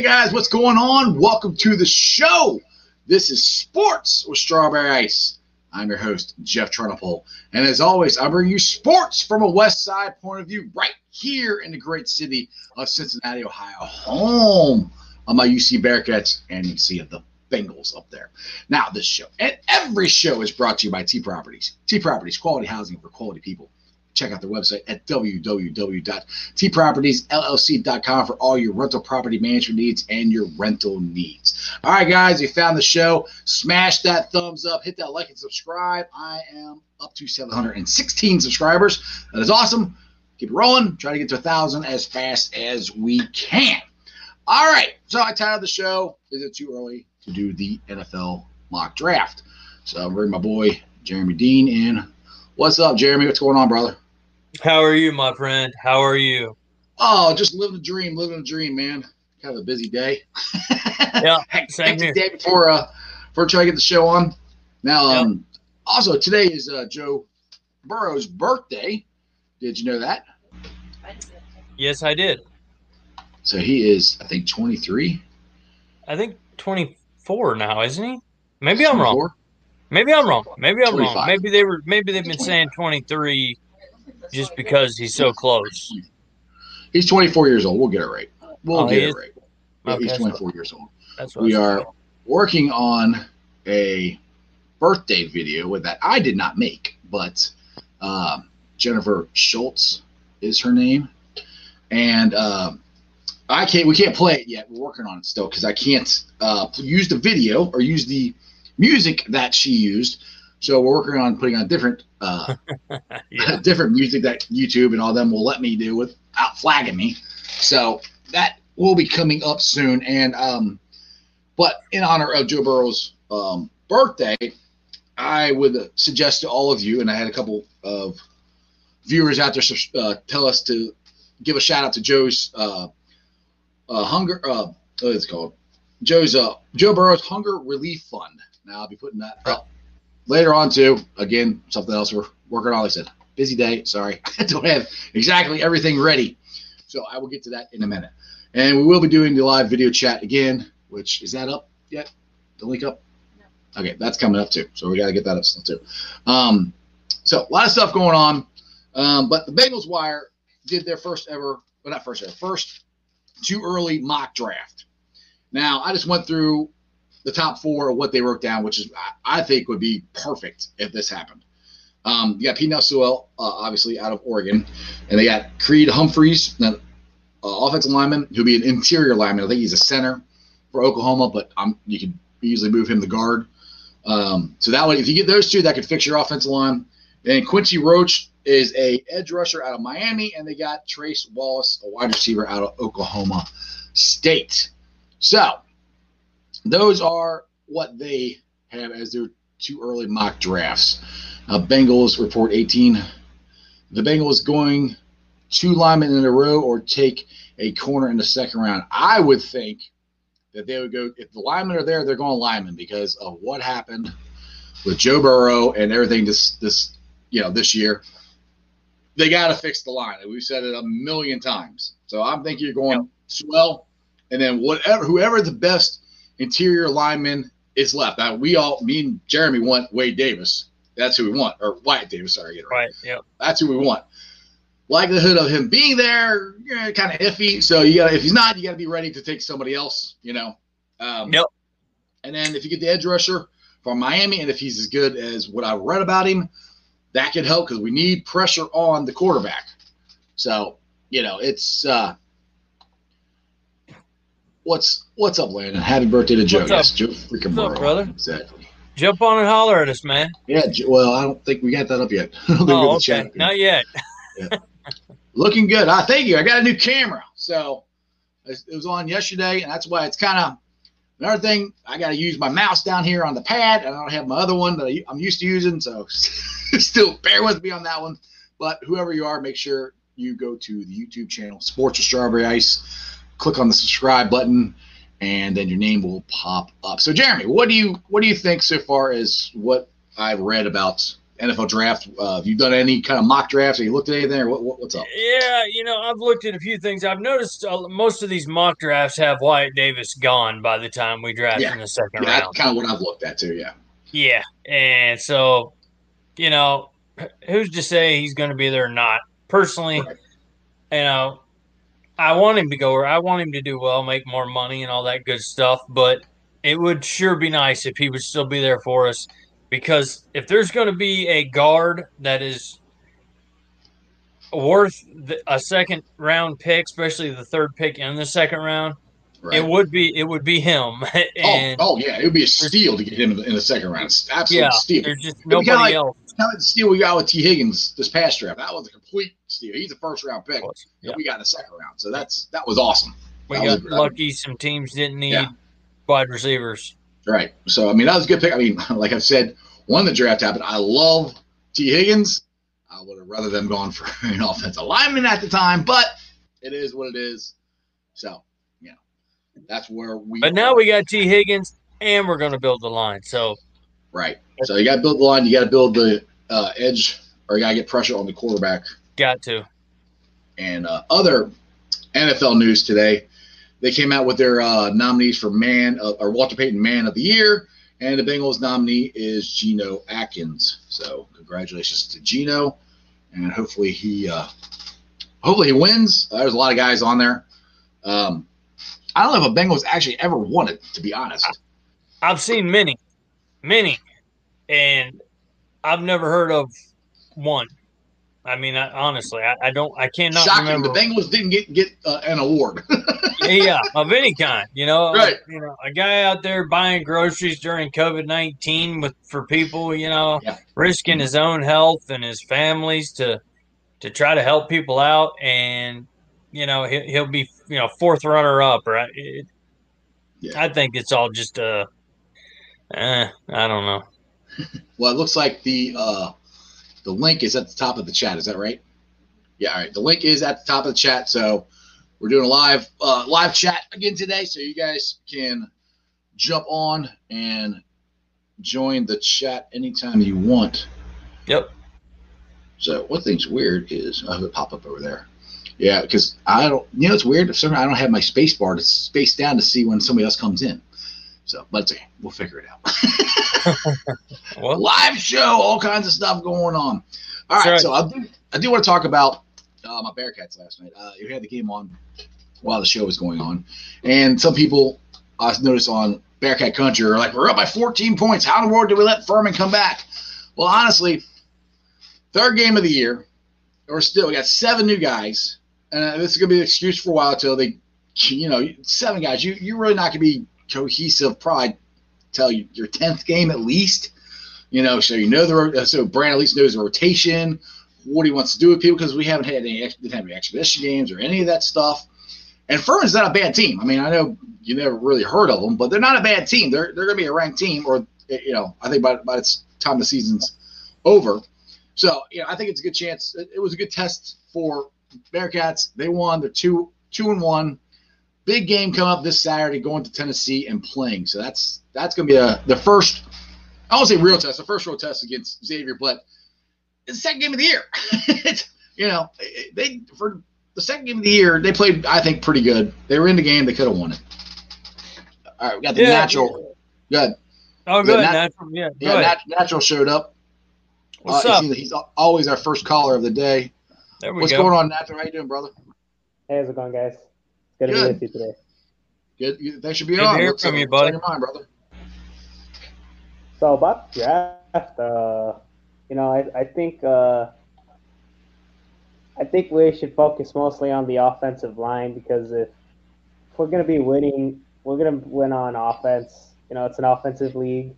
Hey guys, what's going on? Welcome to the show. This is Sports with Strawberry Ice. I'm your host, Jeff Trunapole. And as always, I bring you sports from a West Side point of view right here in the great city of Cincinnati, Ohio, home of my UC Bearcats and you see the Bengals up there. Now, this show and every show is brought to you by T Properties. T Properties, quality housing for quality people check out their website at www.tpropertiesllc.com for all your rental property management needs and your rental needs. All right, guys, you found the show. Smash that thumbs up, hit that like and subscribe. I am up to 716 subscribers. That is awesome. Keep it rolling. Try to get to a thousand as fast as we can. All right, so I titled the show. Is it too early to do the NFL mock draft? So I'm bringing my boy Jeremy Dean in. What's up, Jeremy? What's going on, brother? How are you, my friend? How are you? Oh, just living the dream, living the dream, man. Kind of a busy day. Yeah, same here. day before uh before trying to get the show on. Now, um, also today is uh, Joe Burrow's birthday. Did you know that? Yes, I did. So he is, I think, 23. I think 24 now, isn't he? Maybe I'm wrong. Maybe I'm wrong. Maybe I'm 25. wrong. Maybe they were. Maybe they've been saying 23 just because he's so close. He's 24 years old. We'll get it right. We'll Oh, get it right. Okay, he's that's 24 years old. That's what We are working on a birthday video with that I did not make, but um, Jennifer Schultz is her name, and um, I can't. We can't play it yet. We're working on it still because I can't uh, use the video or use the music that she used. So we're working on putting on different uh, Yeah. different music that YouTube and all them will let me do without flagging me. So that will be coming up soon. And um, but in honor of Joe Burrow's um, birthday, I would suggest to all of you, and I had a couple of viewers out there uh, tell us to give a shout out to Joe's uh, uh, hunger. Uh, what is it called? Joe's uh, Joe Burrow's Hunger Relief Fund. Now I'll be putting that up later on too. Again, something else we're working on. Like I said, busy day. Sorry, I don't have exactly everything ready. So I will get to that in a minute. And we will be doing the live video chat again, which is that up yet? The link up? Okay, that's coming up too. So we got to get that up still too. Um, so a lot of stuff going on. Um, but the Bengals Wire did their first ever, well, not first ever, first too early mock draft. Now I just went through the top four of what they wrote down, which is I think would be perfect if this happened. Um, you got Pete Sewell, uh, obviously out of Oregon, and they got Creed Humphreys, an uh, offensive lineman who'll be an interior lineman. I think he's a center for Oklahoma, but um, you can easily move him to guard. Um, so that way, if you get those two, that could fix your offensive line. And Quincy Roche is a edge rusher out of Miami, and they got Trace Wallace, a wide receiver out of Oklahoma State. So those are what they have as their two early mock drafts. Uh, Bengals report 18. The Bengals going two linemen in a row or take a corner in the second round. I would think that they would go if the linemen are there, they're going linemen because of what happened with Joe Burrow and everything this this you know this year. They got to fix the line. We've said it a million times. So I'm thinking you're going Sewell, and then whatever whoever the best interior lineman is left. Now we all, me and Jeremy want Wade Davis. That's who we want, or Wyatt Davis. Sorry, I get it right. Right. Yep. That's who we want. Likelihood of him being there, yeah, kind of iffy. So you got if he's not, you got to be ready to take somebody else. You know. Um, Yep. And then if you get the edge rusher from Miami, and if he's as good as what I've read about him, that could help because we need pressure on the quarterback. So you know it's. uh What's what's up, Landon? Happy birthday to Joe. What's yes, up? Joe freaking What's up, brother? Exactly. Jump on and holler at us, man. Yeah. Well, I don't think we got that up yet. I don't think Oh, chat okay. yet. Not yet. Looking good. I thank you. I got a new camera. So it it was on yesterday, and that's why it's kind of another thing. I got to use my mouse down here on the pad, and I don't have my other one that I, I'm used to using. So still bear with me on that one. But whoever you are, make sure you go to the YouTube channel, Sports with Strawberry Ice. Click on the subscribe button, and then your name will pop up. So, Jeremy, what do you what do you think so far as what I've read about NFL draft? Uh, have you done any kind of mock drafts? Have you looked at anything? Or what, what, what's up? Yeah, you know, I've looked at a few things. I've noticed uh, most of these mock drafts have Wyatt Davis gone by the time we draft Yeah. in the second Yeah, round. that's kind of what I've looked at too. Yeah. Yeah, and so, you know, who's to say he's going to be there or not? Personally, Right. you know, I want him to go. I want him to do well, make more money, and all that good stuff. But it would sure be nice if he would still be there for us, because if there's going to be a guard that is worth the, a second round pick, especially the third pick in the second round, Right. it would be it would be him. Oh, oh, and oh yeah, it would be a steal to get him in the, in the second round. It's absolute yeah, steal. there's just It'd be kinda nobody like- else. Kind of the steal we got with Tee Higgins this past draft. That was a complete steal. He's a first round pick. Yeah. we got in the second round. So that's that was awesome. We That got was- lucky. Some teams didn't need Yeah. wide receivers. Right. So I mean that was a good pick. I mean, like I've said, when the draft happened, I love Tee Higgins. I would have rather them gone for an offensive lineman at the time, but it is what it is. So you know, that's where we. But now we got Tee Higgins, and we're going to build the line. So right. So you got to build the line. You got to build the uh, edge, or you got to get pressure on the quarterback. Got to. and uh, other NFL news today. They came out with their uh, nominees for man or Walter Payton Man of the Year, and the Bengals nominee is Geno Atkins. So congratulations to Geno, and hopefully he uh, hopefully he wins. There's a lot of guys on there. Um, I don't know if a Bengals actually ever won it, to be honest. I've seen many, many, and I've never heard of one. I mean, I, honestly, I, I don't. I cannot Shocking, remember. the Bengals didn't get get uh, an award. yeah, of any kind. You know, Right. You know, a guy out there buying groceries during COVID nineteen with for people. You know, Yeah. risking his own health and his families to to try to help people out, and you know he'll, he'll be you know fourth runner up. Right? It, Yeah. I think it's all just uh, eh, I don't know. Well, it looks like the uh, the link is at the top of the chat. Is that right? Yeah. All right. The link is at the top of the chat. So we're doing a live uh, live chat again today, so you guys can jump on and join the chat anytime you want. Yep. So one thing's weird is I have a pop up over there. Yeah, because I don't. You know, it's weird. If some I don't have my space bar to space down to see when somebody else comes in. So, let's see. We'll figure it out. Well, live show, all kinds of stuff going on. All right, right. so I do, I do want to talk about uh, my Bearcats last night. Uh, you had the game on while the show was going on, and some people I noticed on Bearcat Country are like, "We're up by 14 points. How in the world did we let Furman come back?" Well, honestly, third game of the year, or still, we got seven new guys, and this is gonna be an excuse for a while till they, you know, seven guys. You you're really not gonna be cohesive. pride tell you your tenth game at least. You know, so you know the so Brand at least knows the rotation, what he wants to do with people because we haven't had any didn't have any exhibition games or any of that stuff. And Furman's not a bad team. I mean, I know you never really heard of them, but they're not a bad team. They're they're going to be a ranked team, or eh, you know, I think by by the time the season's over. So you know, I think it's a good chance. It, it was a good test for Bearcats. They won. They're two two and one. Big game coming up this Saturday, going to Tennessee and playing. So that's that's going to be a the first. I won't say real test. The first real test against Xavier, but it's the second game of the year. It's, you know, they for the second game of the year they played. I think pretty good. They were in the game. They could have won it. All right, we got the Yeah. natural. Good. Oh, The good. nat- Natural, yeah. Yeah, ahead. nat- natural showed up. What's Uh, up? He's, he's always our first caller of the day. There we What's go. going on, Natural? How you doing, brother? Hey, how's it going, guys? Good to Good. be with you today. Good. You- Thanks for being Good to on. hear What's, from you, what's on buddy. your mind, brother? So about the draft, uh, you know, I, I think uh, I think we should focus mostly on the offensive line because if, if we're going to be winning, we're going to win on offense. You know, it's an offensive league.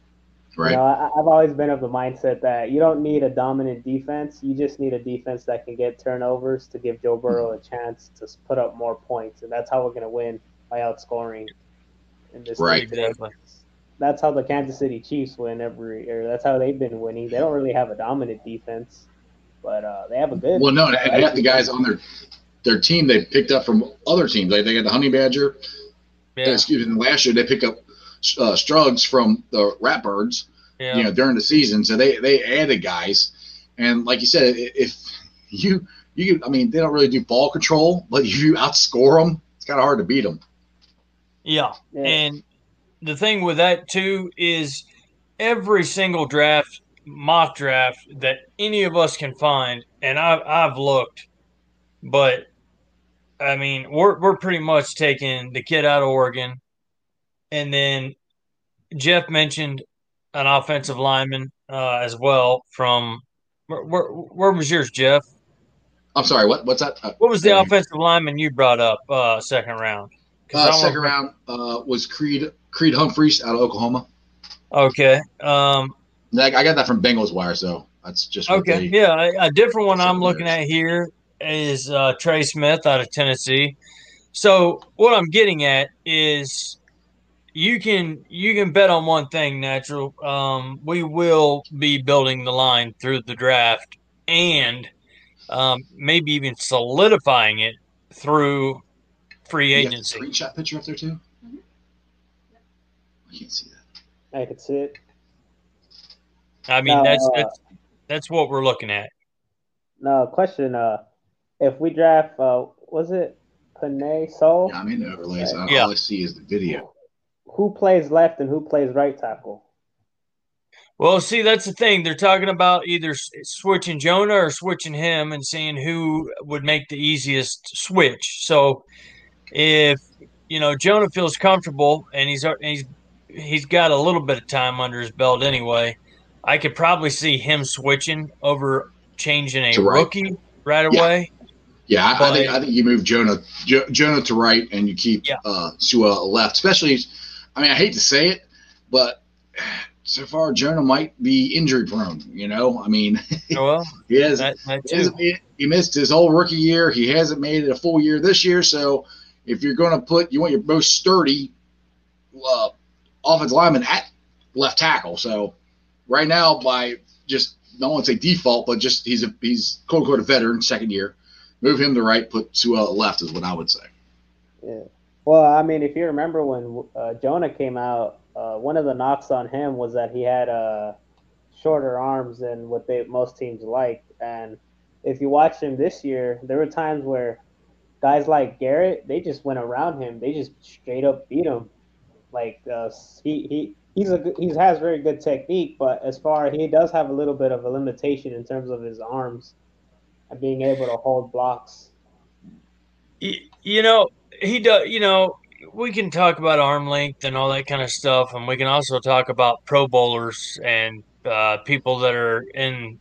Right. You know, I, I've always been of the mindset that you don't need a dominant defense. You just need a defense that can get turnovers to give Joe Burrow a chance to put up more points, and that's how we're going to win by outscoring in this Right. league today. Exactly. That's how the Kansas City Chiefs win every, year. that's how they've been winning. They don't really have a dominant defense, but uh, they have a good. Well, no, and they got the guys on their their team they picked up from other teams. Like they got the Honey Badger. Yeah. Excuse me. Last year they picked up uh, Suggs from the Ratbirds. Yeah. you know, during the season. So they they added guys, and like you said, if you you I mean, they don't really do ball control, but if you outscore them, it's kind of hard to beat them. yeah. Yeah. And the thing with that too is every single draft, mock draft that any of us can find, and I've I've looked, but I mean we're we're pretty much taking the kid out of Oregon, and then Jeff mentioned an offensive lineman uh, as well from where, where where was yours, Jeff? I'm sorry, what what's that? Uh, What was the uh, offensive lineman you brought up uh, second round? Uh, second round uh, was Creed Creed Humphreys out of Oklahoma. Okay. Um, I got that from Bengals Wire, so that's just Okay, they- yeah, a, a different one I'm looking at here is uh, Trey Smith out of Tennessee. So what I'm getting at is you can you can bet on one thing, natural. Um, we will be building the line through the draft and um, maybe even solidifying it through free You got the agency. Screenshot picture up there too. I can't see that. I can see it. I mean, Now, that's uh, that's that's what we're looking at. No question: uh, If we draft, uh, was it Penei Sewell? Yeah, I'm in the overlays. I- Yeah. All I see is the video. Who plays left and who plays right tackle? Well, see, that's the thing. They're talking about either switching Jonah or switching him and seeing who would make the easiest switch. So, if you know Jonah feels comfortable and he's he's he's got a little bit of time under his belt anyway, I could probably see him switching over changing a right. rookie right Yeah. away. Yeah, I, I But- think I think you move Jonah jo, Jonah to right and you keep Yeah. uh, Sewell left. Especially, I mean, I hate to say it, but so far Jonah might be injury prone. You know, I mean, Well, he has that, that he, hasn't made, he missed his whole rookie year. He hasn't made it a full year this year. So if you're going to put, you want your most sturdy uh, offensive lineman at left tackle. So right now, by just I don't want to say default, but just he's a he's quote unquote a veteran, second year. Move him to right, put Sewell left is what I would say. Yeah. Well, I mean, if you remember when uh, Jonah came out, uh, one of the knocks on him was that he had uh, shorter arms than what they most teams like. And if you watch him this year, there were times where guys like Garrett, they just went around him. They just straight up beat him. Like uh, he he he's a he has very good technique, but as far he does have a little bit of a limitation in terms of his arms and being able to hold blocks. You know, he does. You know, we can talk about arm length and all that kind of stuff, and we can also talk about Pro Bowlers and uh, people that are in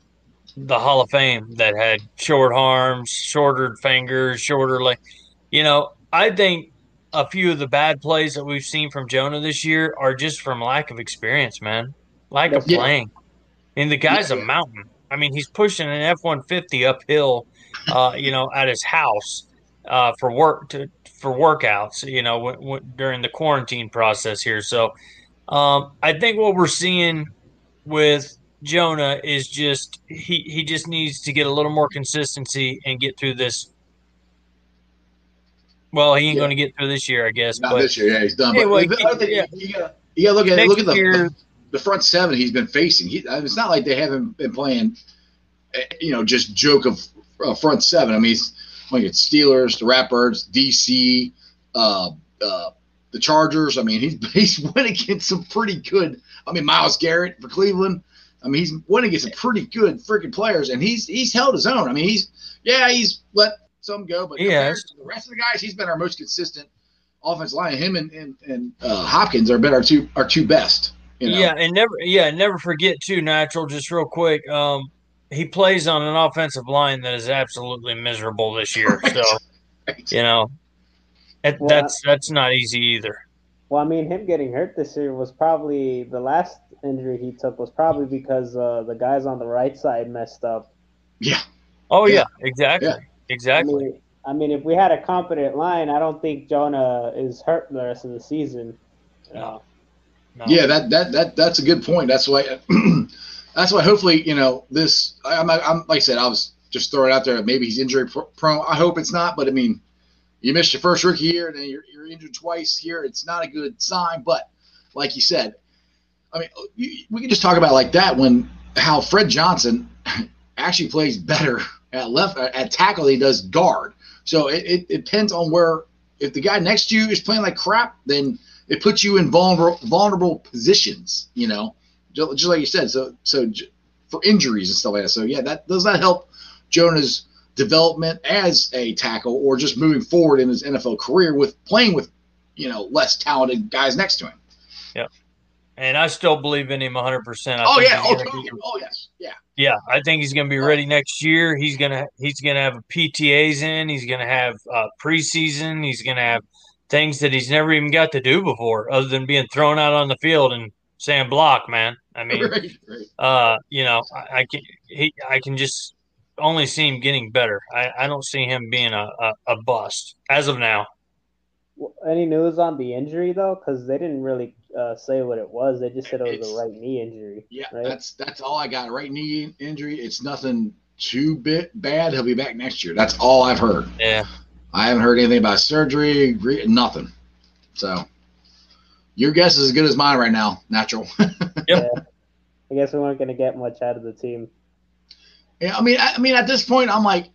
the Hall of Fame that had short arms, shorter fingers, shorter leg. You know, I think a few of the bad plays that we've seen from Jonah this year are just from lack of experience, man, lack of Yeah. playing. And the guy's Yeah. a mountain. I mean, he's pushing an F one fifty uphill, uh, you know, at his house uh, for work to for workouts. You know, w- w- during the quarantine process here. So, um, I think what we're seeing with Jonah is just he he just needs to get a little more consistency and get through this. Well, he ain't Yeah. going to get through this year, I guess. Not but this year, yeah, he's done. Anyway, but yeah. you, you gotta you gotta look at Next look at the, year- the front seven he's been facing. He, it's not like they haven't been playing, eh, you know, just joke of uh, front seven. I mean, he's like it's Steelers, the Ratbirds, DC, uh, uh, the Chargers. I mean, he's he's went against some pretty good. I mean, Myles Garrett for Cleveland. I mean, he's went against some pretty good freaking players, and he's he's held his own. I mean, he's yeah, he's let some go, but compared to the rest of the guys, he's been our most consistent offensive line. Him and and, and uh, Hopkins are been our two our two best. You know? Yeah, and never yeah, never forget too, natural, just real quick. Um he plays on an offensive line that is absolutely miserable this year. So, Right. you know, that, Well, that's that's not easy either. Well, I mean, him getting hurt this year was probably the last injury he took was probably because uh, the guys on the right side messed up. Yeah. Oh yeah, Yeah. exactly. Yeah. Exactly. I mean, I mean, if we had a competent line, I don't think Jonah is hurt the rest of the season. No. No. Yeah, that that that that's a good point. That's why that's why hopefully you know this. I'm I'm like I said, I was just throwing out there. Maybe he's injury pr- prone. I hope it's not, but I mean, you missed your first rookie year and then you're, you're injured twice here. It's not a good sign. But like you said, I mean, you, we can just talk about like that when how Fred Johnson actually plays better at left at tackle than he does guard. So it, it, it depends on where. If the guy next to you is playing like crap, then it puts you in vulnerable vulnerable positions. You know, just, just like you said. So so for injuries and stuff like that. So yeah, that does not help Jonah's development as a tackle or just moving forward in his NFL career with playing with you know less talented guys next to him. Yeah. And I still believe in him 100%. I oh think yeah, oh, totally. be- oh yes, yeah. Yeah, I think he's going to be ready next year. He's going to he's going to have a PTAs in. He's going to have uh, preseason. He's going to have things that he's never even got to do before, other than being thrown out on the field and saying block. Man, I mean, right, right. uh, you know, I, I can he I can just only see him getting better. I, I don't see him being a, a, a bust as of now. Well, Any news on the injury though? Because they didn't really uh, say what it was. They just said it was It's- a right knee injury. Yeah, Right. that's that's all I got. Right knee injury. It's nothing too bit bad. He'll be back next year. That's all I've heard. Yeah, I haven't heard anything about surgery. Nothing. So your guess is as good as mine right now. Natural. Yeah, I guess we weren't going to get much out of the team. yeah, I mean, I, I mean, at this point, I'm like,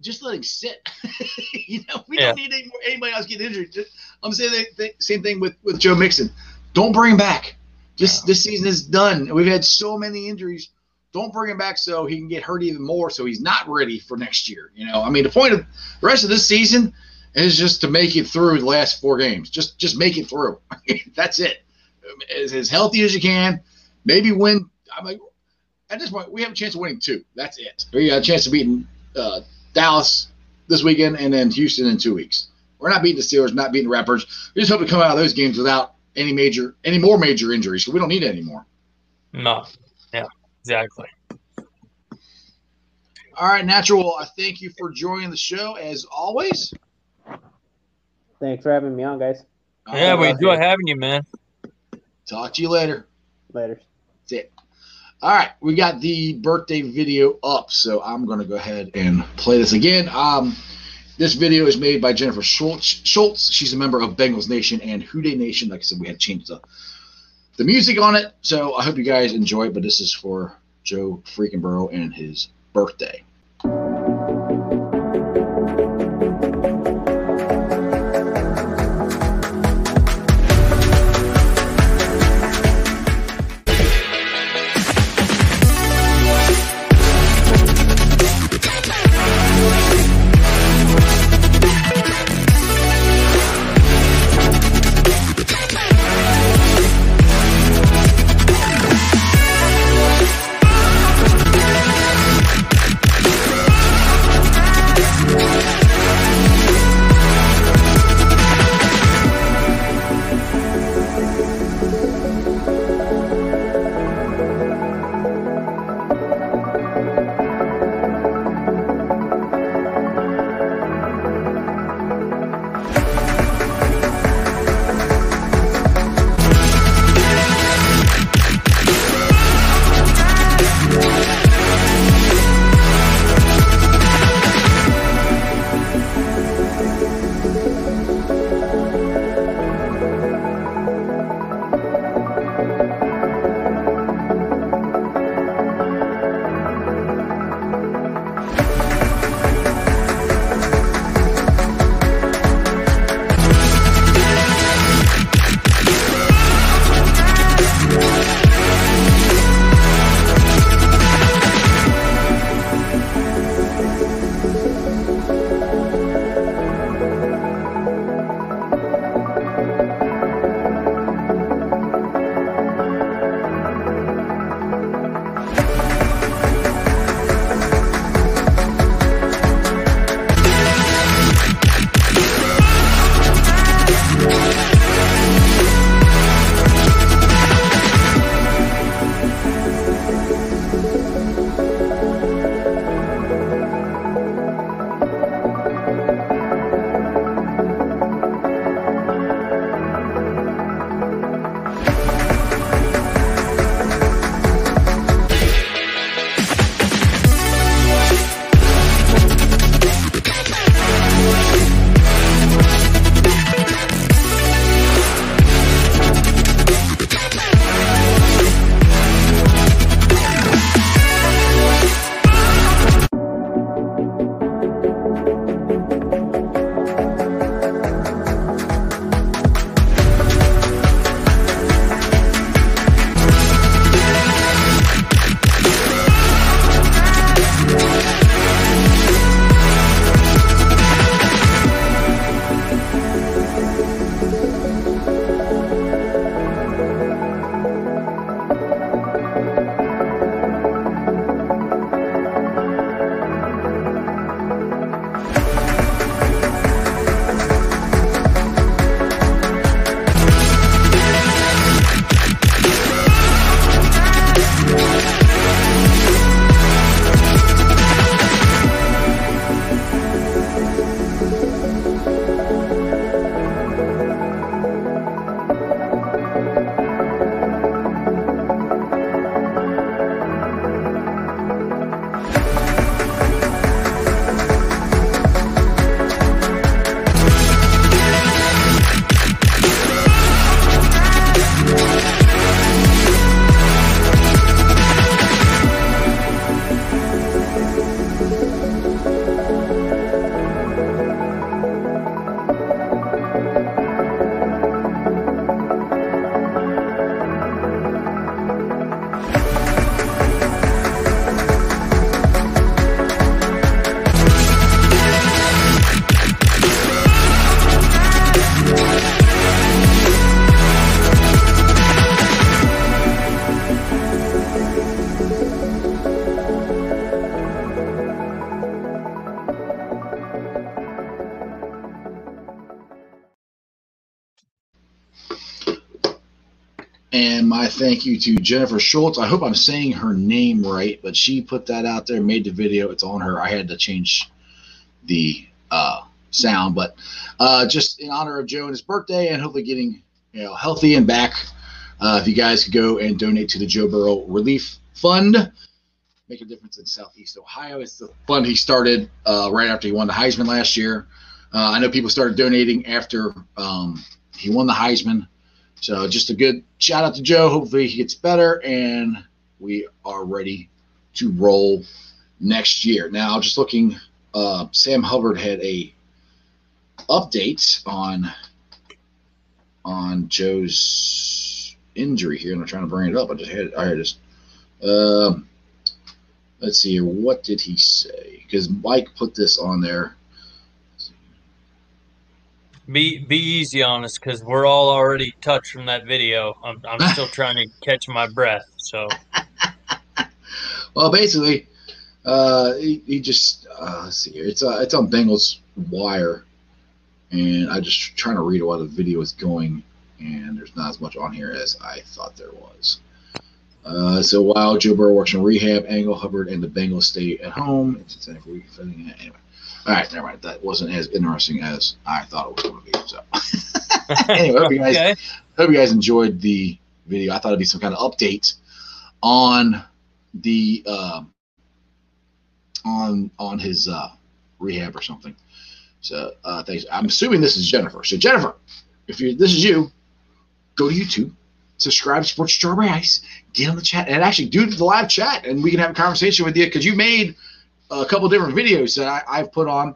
just let him sit. you know, we Yeah. don't need any, more- anybody else getting injured. Just, I'm saying the, the same thing with with Joe Mixon. Don't bring him back. Just this season is done. We've had so many injuries. Don't bring him back so he can get hurt even more. So he's not ready for next year. You know, I mean, the point of the rest of this season is just to make it through the last four games. Just just make it through. That's it. As, as healthy as you can. Maybe win. I'm like, at this point, we have a chance of winning two. That's it. We got a chance of beating uh, Dallas this weekend and then Houston in two weeks. We're not beating the Steelers, not beating the Raptors. We just hope to come out of those games without any major, any more major injuries. So we don't need it anymore. no, yeah, exactly. All right, Natural. I thank you for joining the show as always. Thanks for having me on, guys. Yeah, we enjoy having you, man. Talk to you later. Later. That's it. All right, we got the birthday video up, so I'm going to go ahead and play this again. Um, this video is made by Jennifer Schultz. Schultz. She's a member of Bengals Nation and Who Dey Nation. Like I said, we had changed the the music on it, so I hope you guys enjoy it. But this is for Joe freaking Burrow and his birthday. My thank you to Jennifer Schultz. I hope I'm saying her name right, but she put that out there, made the video. It's on her. I had to change the uh, sound, but uh, just in honor of Joe and his birthday, and hopefully getting you know healthy and back. Uh, if you guys could go and donate to the Joe Burrow Relief Fund, make a difference in Southeast Ohio. It's the fund he started uh, right after he won the Heisman last year. Uh, I know people started donating after um, he won the Heisman. So just a good shout out to Joe. Hopefully he gets better and we are ready to roll next year. Now, just looking, uh, Sam Hubbard had a update on on Joe's injury here, and I'm trying to bring it up. I just had I this. Um, let's see here. What did he say? Because Mike put this on there. Be be easy on us because we're all already touched from that video. I'm I'm still trying to catch my breath. So Well, basically, uh, he, he just uh, let's see here. It's uh, it's on Bengals Wire, and I'm just trying to read while the video is going, and there's not as much on here as I thought there was. Uh, so while Joe Burrow works in rehab, Angle Hubbard and the Bengals stay at home. It's anyway. All right, never mind. That wasn't as interesting as I thought it was going to be. So anyway, hope you guys okay. hope you guys enjoyed the video. I thought it'd be some kind of update on the um, on on his uh, rehab or something. So uh, thanks. I'm assuming this is Jennifer. So Jennifer, if you this is you, go to YouTube, subscribe to Sports Strawberry Ice, get on the chat, and actually do the live chat, and we can have a conversation with you because you made a couple different videos that I, I've put on.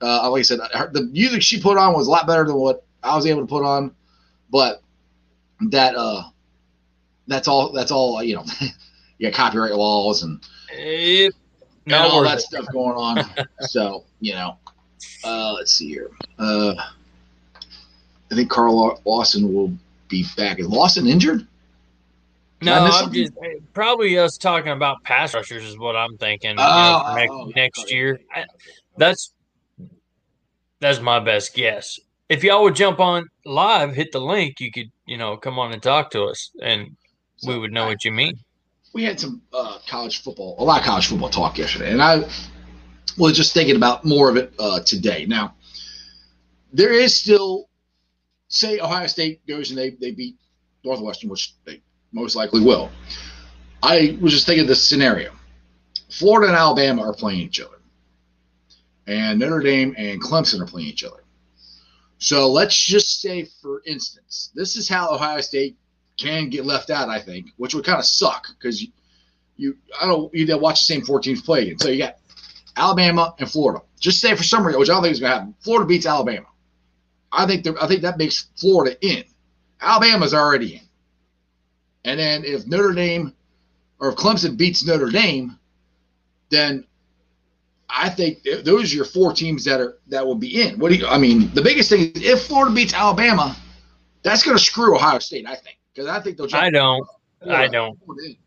Uh, like I said, her, the music she put on was a lot better than what I was able to put on, but that uh, that's all. That's all. You know, you got copyright laws and, and all that it. stuff going on. so you know, uh, let's see here. Uh, I think Carl Lawson will be back. Is Lawson injured? No, I'm just probably us talking about pass rushers is what I'm thinking. you know, Oh, next, oh, oh, next year, I, that's that's my best guess. If y'all would jump on live, hit the link, you could you know come on and talk to us, and we would know what you mean. we had some uh, college football, a lot of college football talk yesterday, and I was just thinking about more of it uh, today. Now, there is still, say, Ohio State goes and they, they beat Northwestern, which they most likely will. I was just thinking of this scenario: Florida and Alabama are playing each other, and Notre Dame and Clemson are playing each other. So let's just say, for instance, this is how Ohio State can get left out, I think, which would kind of suck because you, you, I don't, you watch the same four teams play again. So you got Alabama and Florida. Just say for some reason, which I don't think is going to happen. Florida beats Alabama. I think I think that makes Florida in. Alabama's already in. And then if Notre Dame or if Clemson beats Notre Dame, then I think those are your four teams that are that will be in. What do you? I mean, the biggest thing is if Florida beats Alabama, that's going to screw Ohio State. I think because I think they'll. I don't I don't.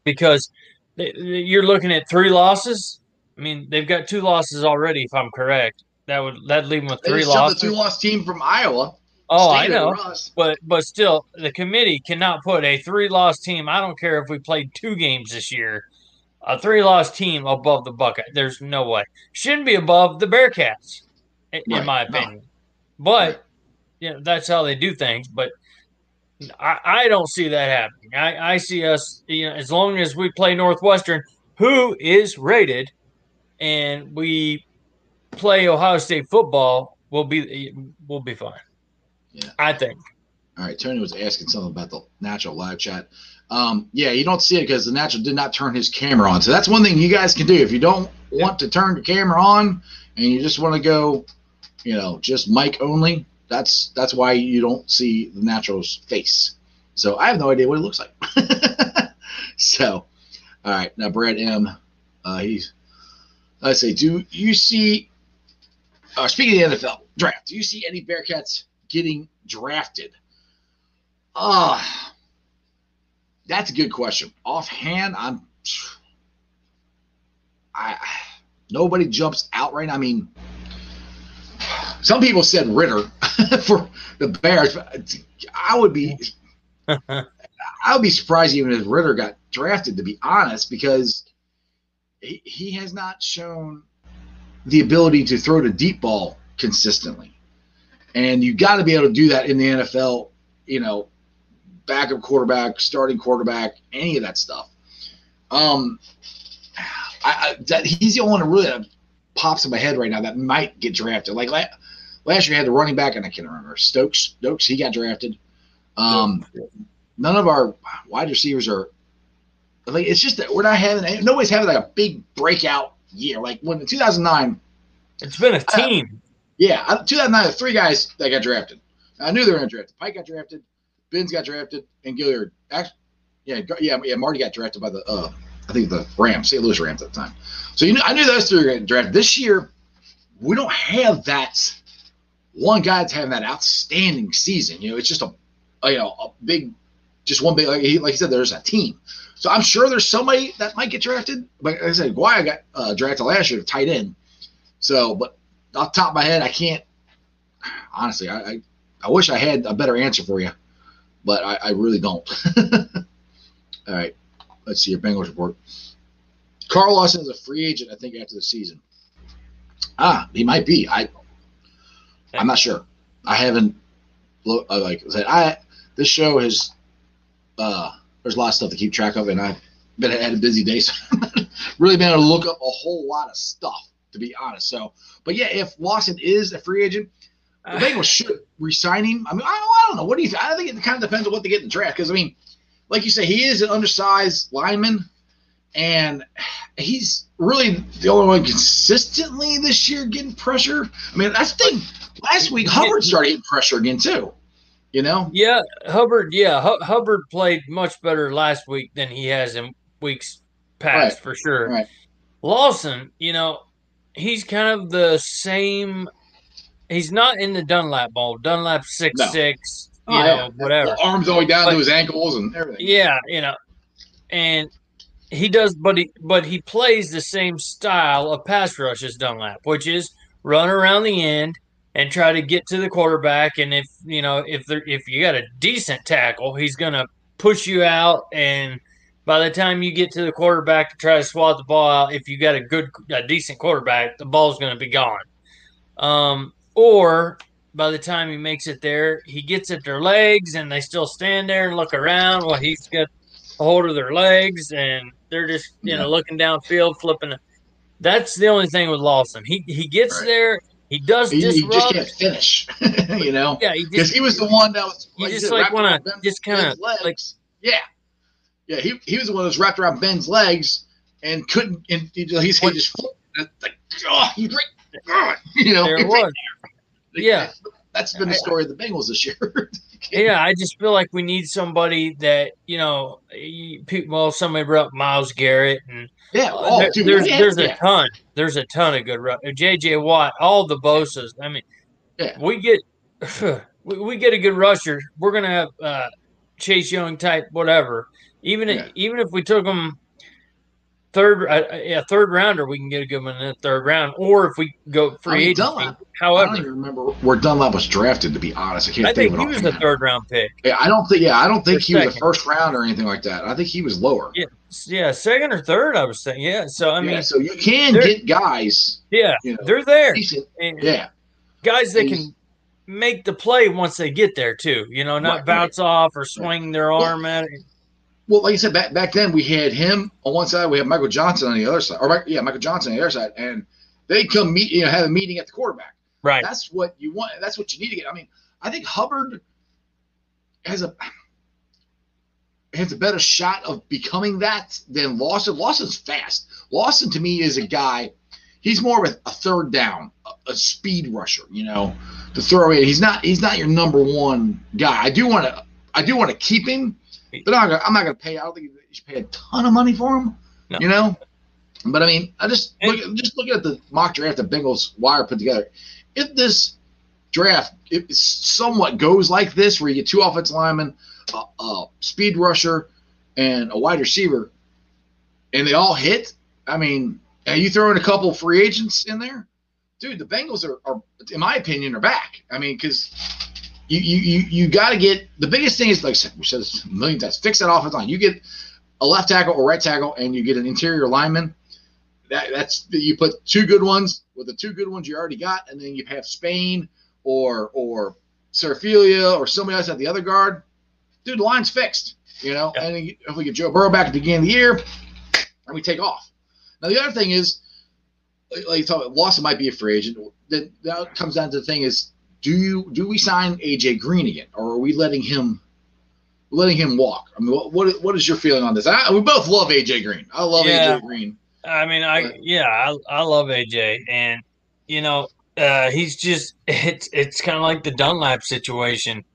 Because you're looking at three losses. I mean, they've got two losses already, if I'm correct. That would that leave them with three losses. the two-loss team from Iowa. Oh, I know. But but still, the committee cannot put a three loss team. I don't care if we played two games this year, a three loss team above the bucket. There's no way. Shouldn't be above the Bearcats, in, in Right, my no. opinion. But Right. you know that's how they do things. But I, I don't see that happening. I, I see us, you know, as long as we play Northwestern, who is rated, and we play Ohio State football, we'll be we'll be fine. Yeah. I think. All right, Tony was asking something about the natural live chat. Um, yeah, you don't see it because the natural did not turn his camera on. So that's one thing you guys can do if you don't want to turn the camera on and you just want to go, you know, just mic only. That's that's why you don't see the natural's face. So I have no idea what it looks like. so, all right, now Brad M. Uh, he's let's say, do you see? Uh, speaking of the NFL draft, do you see any Bearcats getting drafted? Ah, that's a good question. Offhand, I'm. I nobody jumps out right now. I mean, some people said Ridder for the Bears. but I would be. I would be surprised even if Ridder got drafted, to be honest, because he, he has not shown the ability to throw the deep ball consistently. And you got to be able to do that in the NFL, you know, backup quarterback, starting quarterback, any of that stuff. Um, I, I that he's the only one who really pops in my head right now that might get drafted. Like last, last year, I had the running back, and I can't remember Stokes. Stokes, he got drafted. Um, none of our wide receivers are like it's just that we're not having nobody's having like a big breakout year. Like when in 2009, it's been a team. Yeah, 2009, three guys that got drafted. I knew they were going to draft. Pike got drafted, Benz got drafted, and Gilyard. Actually, yeah, yeah, yeah. Mardy got drafted by the uh, I think the Rams, St. Louis Rams at the time. So you know, I knew those three were going to draft. This year, we don't have that one guy that's having that outstanding season. You know, it's just a, a you know a big, just one big like he, like he said. There's a team. So I'm sure there's somebody that might get drafted. Like I said, Guaya got uh, drafted last year, tight end. So, but off top of my head, I can't. Honestly, I, I, I wish I had a better answer for you, but I, I really don't. All right, let's see your Bengals report. Carl Lawson is a free agent, I think, after the season. Ah, he might be. I, I'm not sure. I haven't look uh, like I said. I this show has uh, there's a lot of stuff to keep track of, and I've been had a busy day, so really been able to look up a whole lot of stuff to be honest. So, but yeah, if Lawson is a free agent, the uh. Bengals should resign him. I mean, I, I don't know. What do you? Think? I think it kind of depends on what they get in the draft. Because I mean, like you say, he is an undersized lineman, and he's really the only one consistently this year getting pressure. I mean, that's the thing. Last week, Hubbard started getting pressure again too. You know? Yeah, Hubbard. Yeah, H- Hubbard played much better last week than he has in weeks past, right. for sure. Right. Lawson, you know, he's kind of the same. He's not in the Dunlap ball. Dunlap six no. six, oh, you oh, know, yeah. whatever. The arms going down but, to his ankles and everything. Yeah, you know, and he does, but he but he plays the same style of pass rush as Dunlap, which is run around the end and try to get to the quarterback. And if you know if there if you got a decent tackle, he's gonna push you out and by the time you get to the quarterback to try to swat the ball out, if you got a good, a decent quarterback, the ball's going to be gone. Um, or by the time he makes it there, he gets at their legs and they still stand there and look around while he's got a hold of their legs and they're just, you know, looking downfield, flipping. That's the only thing with Lawson. He he gets right. there. He does he, he, just can't finish, you know. Yeah, because he, he, was the one that was. Like just like want to just kind of like yeah, yeah, he, he was the one that was wrapped around Ben's legs and couldn't. And he, he's he just like, oh, he oh, you know. There was. Yeah, that's been the story of the Bengals this year. yeah, I just feel like we need somebody that you know. Well, somebody brought Myles Garrett and yeah, uh, oh, there, dude, there's yeah, there's yeah. a ton. There's a ton of good. JJ Watt, all the Bosa's. I mean, yeah. we get we, we get a good rusher. We're gonna have uh, Chase Young type whatever even yeah. if, even if we took them third, uh, yeah, third rounder, we can get a good one in the third round. Or if we go free I mean, agency, Dunlap, however, I don't even remember where Dunlap was drafted. To be honest, I can't. I think, think he was the third round pick. Yeah, I don't think. Yeah, I don't think he second. was a first round or anything like that. I think he was lower. Yeah, yeah, second or third. I was saying. Yeah, so I mean, yeah, so you can get guys. Yeah, you know, they're there. yeah, guys that can make the play once they get there too. You know, not right, bounce right. off or swing their arm well, at it well, like I said, back back then we had him on one side, we had Michael Johnson on the other side, or yeah, Michael Johnson on the other side, and they come meet, you know, have a meeting at the quarterback. Right. That's what you want. That's what you need to get. I mean, I think Hubbard has a has a better shot of becoming that than Lawson. Lawson's fast. Lawson to me is a guy. He's more of a, a third down, a, a, speed rusher. You know, to throw in. He's not. He's not your number one guy. I do want to. I do want to keep him but I'm not gonna, I'm not gonna pay. I don't think you should pay a ton of money for him. No. You know, but I mean, I just look, just looking at the mock draft that Bengals wire put together. If this draft if somewhat goes like this, where you get two offensive linemen, a, a speed rusher, and a wide receiver, and they all hit, I mean, and you throw in a couple free agents in there, dude, the Bengals are, are in my opinion, are back. I mean, because you you you, you got to get the biggest thing is like I said, we said this a million times. Fix that offensive line. You get a left tackle or right tackle, and you get an interior lineman. That that's you put two good ones with the two good ones you already got, and then you have Spain or or Su'a-Filo or somebody else at the other guard. Dude, the line's fixed. You know, Yeah. and if we get Joe Burrow back at the beginning of the year, and we take off. Now the other thing is, like- you thought, Lawson might be a free agent. Then that comes down to the thing is, do you do we sign AJ Green again, or are we letting him letting him walk? I mean, what what, what is your feeling on this? I, we both love AJ Green. I love Yeah. AJ Green. I mean, I But- yeah, I, I love AJ, and you know, uh, he's just it's it's kind of like the Dunlap situation.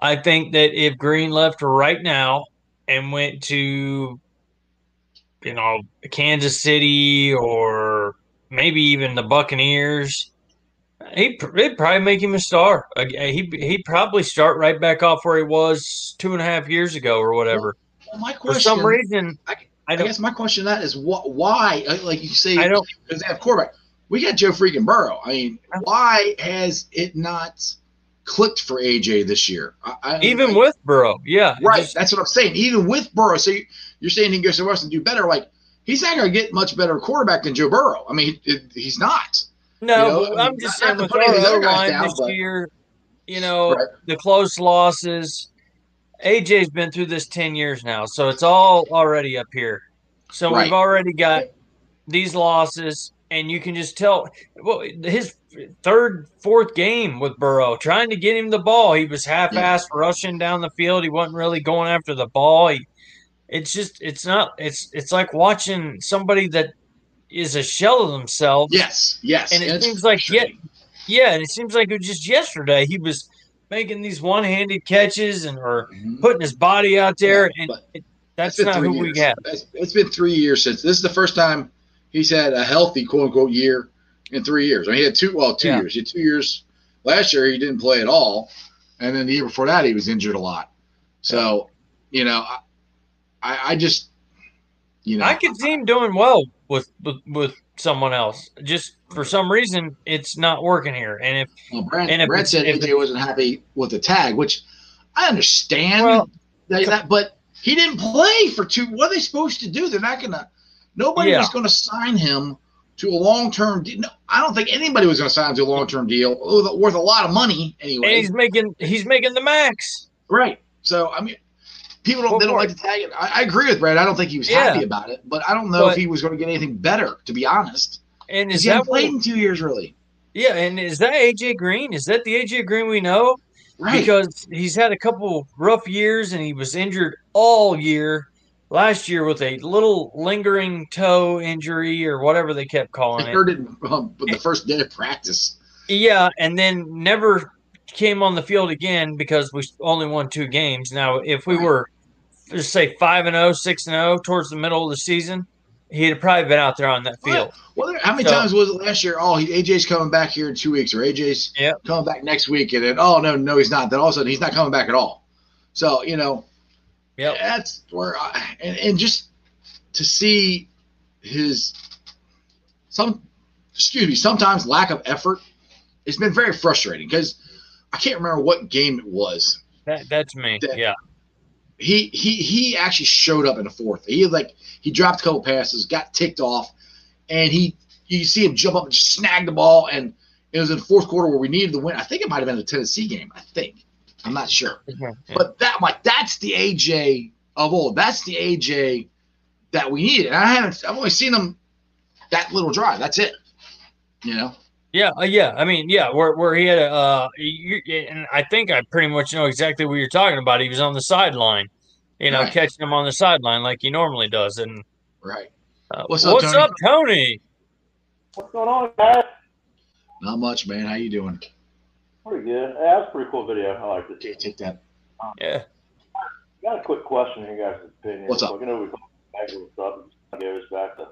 I think that if Green left right now and went to, you know, Kansas City or maybe even the Buccaneers, he it'd probably make him a star. Uh, He he'd probably start right back off where he was two and a half years ago or whatever. Well, my For some reason, I- I I guess my question that is wh- why? uh, Like you say, I don't. because they have quarterback. We got Joe freaking Burrow. I mean, why has it not clicked for AJ this year? I, I, Even like, with Burrow, yeah, right, just- that's what I'm saying. Even with Burrow, so you, you're saying he can go somewhere else and do better. Like he's not going to get much better quarterback than Joe Burrow. I mean, it, he's not. No, You know, I I'm mean, just saying with to put any of the our line down, this but- year, you know, Right. the close losses. AJ's been through this ten years now, so it's all already up here. So Right. we've already got these losses, and you can just tell. Well, his third, fourth game with Burrow, trying to get him the ball, he was half-assed rushing down the field. He wasn't really going after the ball. He, it's just, it's not, it's, it's like watching somebody that is a shell of themselves. Yes, yes. And it seems like frustrating. Yeah, and it seems like it was just yesterday he was making these one-handed catches and or Mhm. putting his body out there, and it, that's not who we years. have. It's, it's been three years since this is the first time he's had a healthy quote unquote year in three years. I mean, he had two well two Yeah. years. He had two years last year. He didn't play at all, and then the year before that he was injured a lot. So, you know, I, I, I just, you know, I could see him doing well with, with with someone else. Just for some reason, it's not working here. And if well, Brad, and if it's- said if AJ wasn't happy with the tag, which I understand Well, that, that, but he didn't play for two. What are they supposed to do? They're not gonna. Nobody Yeah. was going to sign him to a long term. deal. No, I don't think anybody was going to sign him to a long term deal worth, a lot of money and anyway. he's making he's making the max. Right. So I mean, people don't they don't like to tag it. I, I agree with Brad. I don't think he was Yeah. happy about it, but I don't know But- if he was going to get anything better. To be honest, And is he that played in two years really. yeah? And is that AJ Green? Is that the AJ Green we know? Right. Because he's had a couple rough years and he was injured all year. Last year with a little lingering toe injury or whatever they kept calling I heard it um, the first day of practice. Yeah, and then never came on the field again because we only won two games. Now, if we were, just say five and 0, 6 and zero towards the middle of the season, he'd have probably been out there on that field. Well, how many So- times was it last year? Oh, he, AJ's coming back here in two weeks, or AJ's Yep. coming back next week, and then oh no, no, he's not. Then all of a sudden he's not coming back at all. So you know, Yep. that's where I, and, and just to see his some excuse me sometimes lack of effort it's been very frustrating because i can't remember what game it was That, that's me. That- Yeah. He he he actually showed up in the fourth he like he dropped a couple passes got ticked off and he you see him jump up and just snag the ball and it was in the fourth quarter where we needed the win i think it might have been the tennessee game i think i'm not sure mm-hmm. but that like that's the AJ of old. That's the AJ that we needed. And I haven't. I've only seen him that little drive. That's it. You know. Yeah, uh, yeah. I mean, yeah, where where he had a, uh, you, and I think I pretty much know exactly what you're talking about. He was on the sideline, you know, Right. catching him on the sideline like he normally does. And Right. uh, What's what's, up, Tony? up, Tony? What's going on, guys? Not much, man. How you doing? Pretty good. Yeah, that's a pretty cool video. I like it. Take, take that. Yeah, Got a quick question here, guys' opinion. What's up? So, I know we talked back with stuff. Goes back to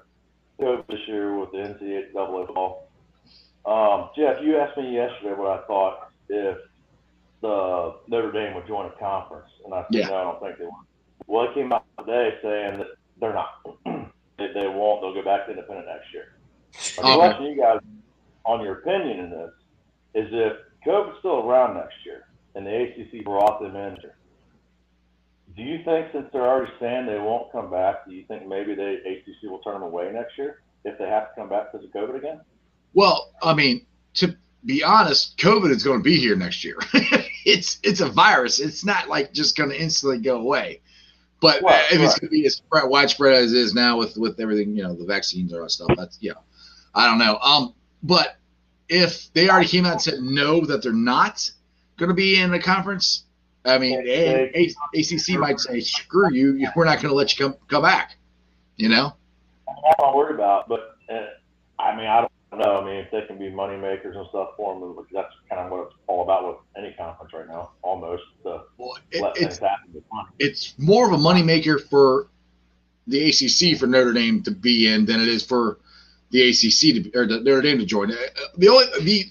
COVID this year with the NCAA football. Um, Jeff, you asked me yesterday what I thought if the Notre Dame would join a conference, and I said Yeah. no, I don't think they would. Well, it came out today saying that they're not. they, they won't. They'll go back to independent next year. My Okay. question to you guys on your opinion in this is if COVID's still around next year, and the ACC brought them in. Do you think since they're already saying they won't come back, do you think maybe the ACC will turn them away next year if they have to come back because of COVID again? Well, I mean, to be honest, COVID is going to be here next year. it's it's a virus. It's not like just going to instantly go away. But Well, if it's going to be as spread, widespread as it is now with with everything, you know, the vaccines or stuff, that's yeah, I don't know. Um, but if they already came out and said no, that they're not going to be in the conference, I mean, and A- ACC might say, screw you, we're not going to let you come come back. You know? That's I'm worried about. But uh, I mean, I don't know. I mean, if they can be money makers and stuff for them, that's kind of what it's all about with any conference right now, almost to Well, it, let it's things happen it's more of a money maker for the ACC for Notre Dame to be in than it is for the ACC to be, or the Notre Dame to join. Uh, The only the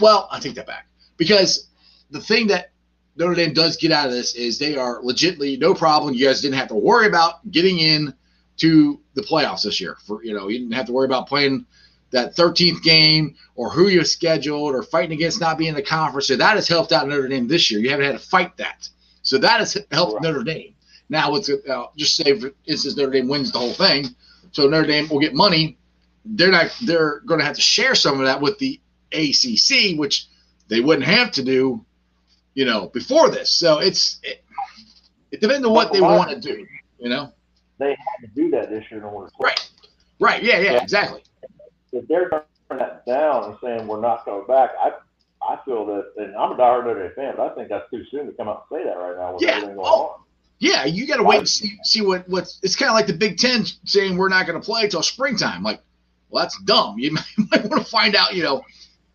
well, I take that back because the thing that Notre Dame does get out of this is they are legitimately no problem. You guys didn't have to worry about getting in to the playoffs this year. For you know, you didn't have to worry about playing that 13th game or who you're scheduled or fighting against not being in the conference. So that has helped out Notre Dame this year. You haven't had to fight that. So that has helped Right. Notre Dame. Now it's uh, just say for instance Notre Dame wins the whole thing, so Notre Dame will get money. They're not. They're going to have to share some of that with the ACC, which they wouldn't have to do, you know, before this. So it's it, it depends on what they want to do. You know, They had to do that this year in order to right, right, yeah, yeah, exactly. If they're turning that down and saying we're not coming back, I I feel that, and I'm a diehard Notre Dame fan, but I think that's too soon to come out and say that right now with Yeah. everything going Oh. on. Yeah, you got to wait and see see what what's. It's kind of like the Big Ten saying we're not going to play till springtime. Like, well, that's dumb. You might, might want to find out. You know,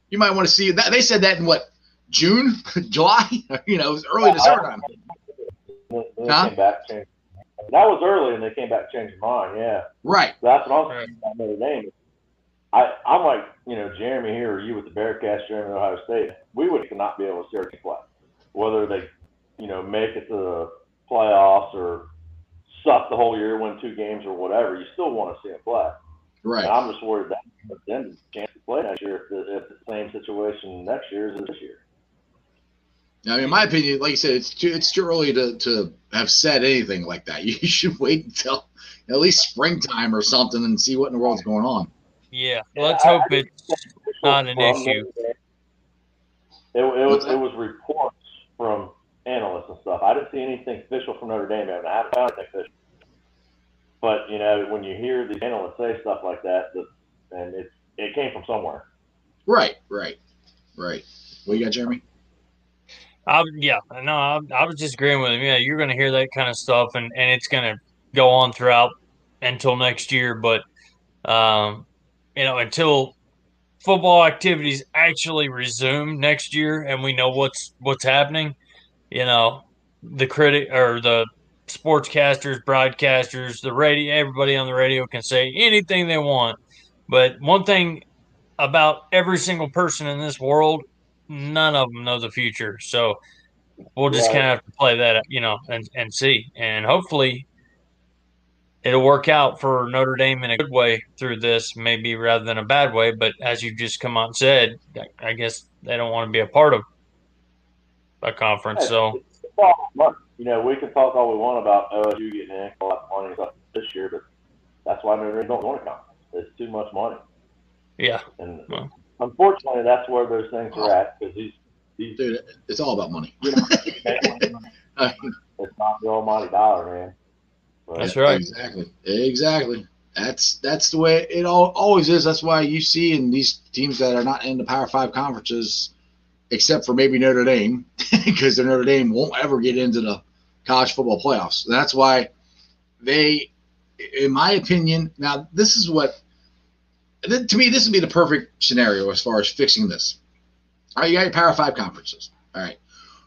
you might want to see that. They said that in what June, July. You know, it was early December time. Then then they Huh? came back, changed. That was early, and they came back, changed their mind. Yeah, Right. that's what I'm saying about Notre Dame. I I'm like you know Jeremy here or you with the Bearcats, Jeremy Ohio State. We would not be able to see our team play, whether they you know make it to the playoffs or suck the whole year, win two games or whatever. You still want to see them play. Right. And I'm just worried that then the chance to play next year if, the, if the same situation next year as this year. I mean, in my opinion, like you said, it's too it's too early to to have said anything like that. You should wait until at least springtime or something and see what in the world's going on. Yeah, let's I- hope I it's not an issue. It, it was it was reports from analysts and stuff. I didn't see anything official from Notre Dame. and I haven't found anything official. But you know, when you hear these analysts say stuff like that, the, and it it came from somewhere. Right. Right. Right. What you got, Jeremy? I, yeah, no, I, I was just agreeing with him. Yeah, you're going to hear that kind of stuff, and, and it's going to go on throughout until next year. But, um, you know, until football activities actually resume next year, and we know what's what's happening, you know, the critic or the sportscasters, broadcasters, the radio, everybody on the radio can say anything they want. But one thing about every single person in this world none of them know the future. So we'll just Right. kind of have to play that, you know, and, and see. And hopefully it'll work out for Notre Dame in a good way through this, maybe rather than a bad way. But as you just come out and said, I guess they don't want to be a part of a conference. So It's all money. You know, we can talk all we want about OSU getting in a lot of money this year, but that's why Notre Dame don't want to come. It's too much money. yeah, And Well. unfortunately, that's where those things are at because these, these Dude, it's all about money. you know, it's not the almighty dollar, man. But That's right. Exactly. Exactly. That's that's the way it all always is. That's why you see in these teams that are not in the Power Five conferences, except for maybe Notre Dame, because the Notre Dame won't ever get into the college football playoffs. That's why they, in my opinion, now this is what to me this would be the perfect scenario as far as fixing this. All right, you got your Power Five conferences. All right,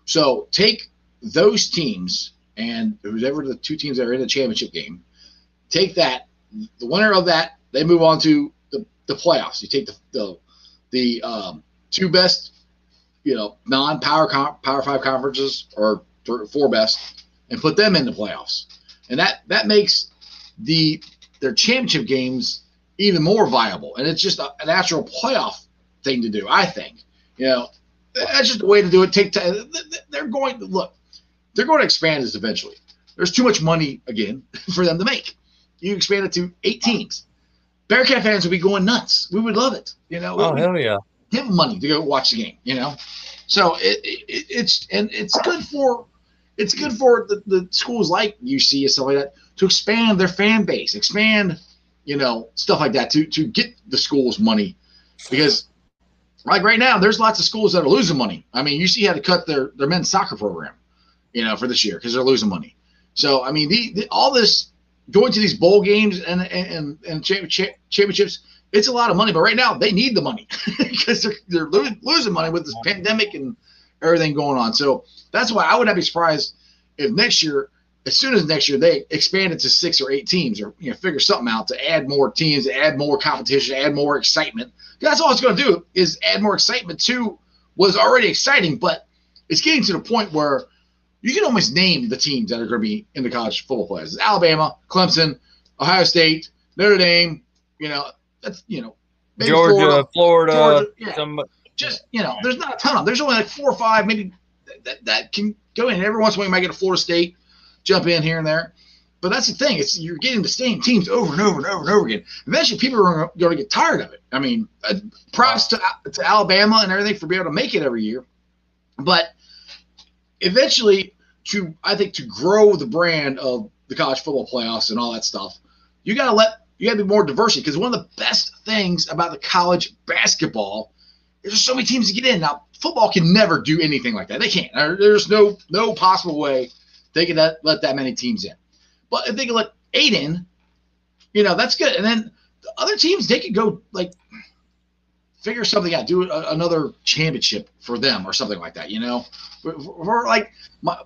so take those teams and whoever the two teams that are in the championship game, take that. The winner of that, they move on to the, the playoffs. You take the the, the um, two best, you know, non-power com- power five conferences or four best, and put them in the playoffs. And that that makes the their championship games even more viable. And it's just a, natural playoff thing to do. I think. You know, That's just a way to do it. Take. They're going to look. They're going to expand this eventually. There's too much money again for them to make. You expand it to eight teams. Bearcat fans would be going nuts. We would love it. You know. Oh hell yeah! Give them money to go watch the game. You know. So it, it, it's and it's good for it's good for the, the schools like UC and stuff like that to expand their fan base, expand, you know, stuff like that to to get the schools money because like right now, there's lots of schools that are losing money. I mean, UC had to cut their their men's soccer program, you know, for this year because they're losing money. So I mean, the, the, all this going to these bowl games and and and championships, it's a lot of money. But right now, they need the money because they're they're lo- losing money with this pandemic and everything going on. So that's why I would not be surprised if next year, as soon as next year, they expand it to six or eight teams or you know figure something out to add more teams, add more competition, add more excitement that's all it's going to do is add more excitement to was already exciting, but it's getting to the point where you can almost name the teams that are going to be in the college football playoffs. Alabama, Clemson, Ohio State, Notre Dame. You know, that's you know, Georgia, Florida, Florida yeah. some, just you know, there's not a ton of. Them. There's only like four or five, maybe that, that can go in. Every once in a while, you might get a Florida State jump in here and there. But that's the thing; it's you're getting the same teams over and over and over and over again. Eventually, people are going to get tired of it. I mean, uh, props to to Alabama and everything for being able to make it every year, but eventually, to I think to grow the brand of the college football playoffs and all that stuff, you got to let you got to be more diversity because one of the best things about the college basketball is there's so many teams to get in. Now, football can never do anything like that. They can't. There's no no possible way they can let, that many teams in. But if they could let eight in, you know, that's good. And then the other teams, they could go like figure something out, do a, another championship for them or something like that. You know, we're, like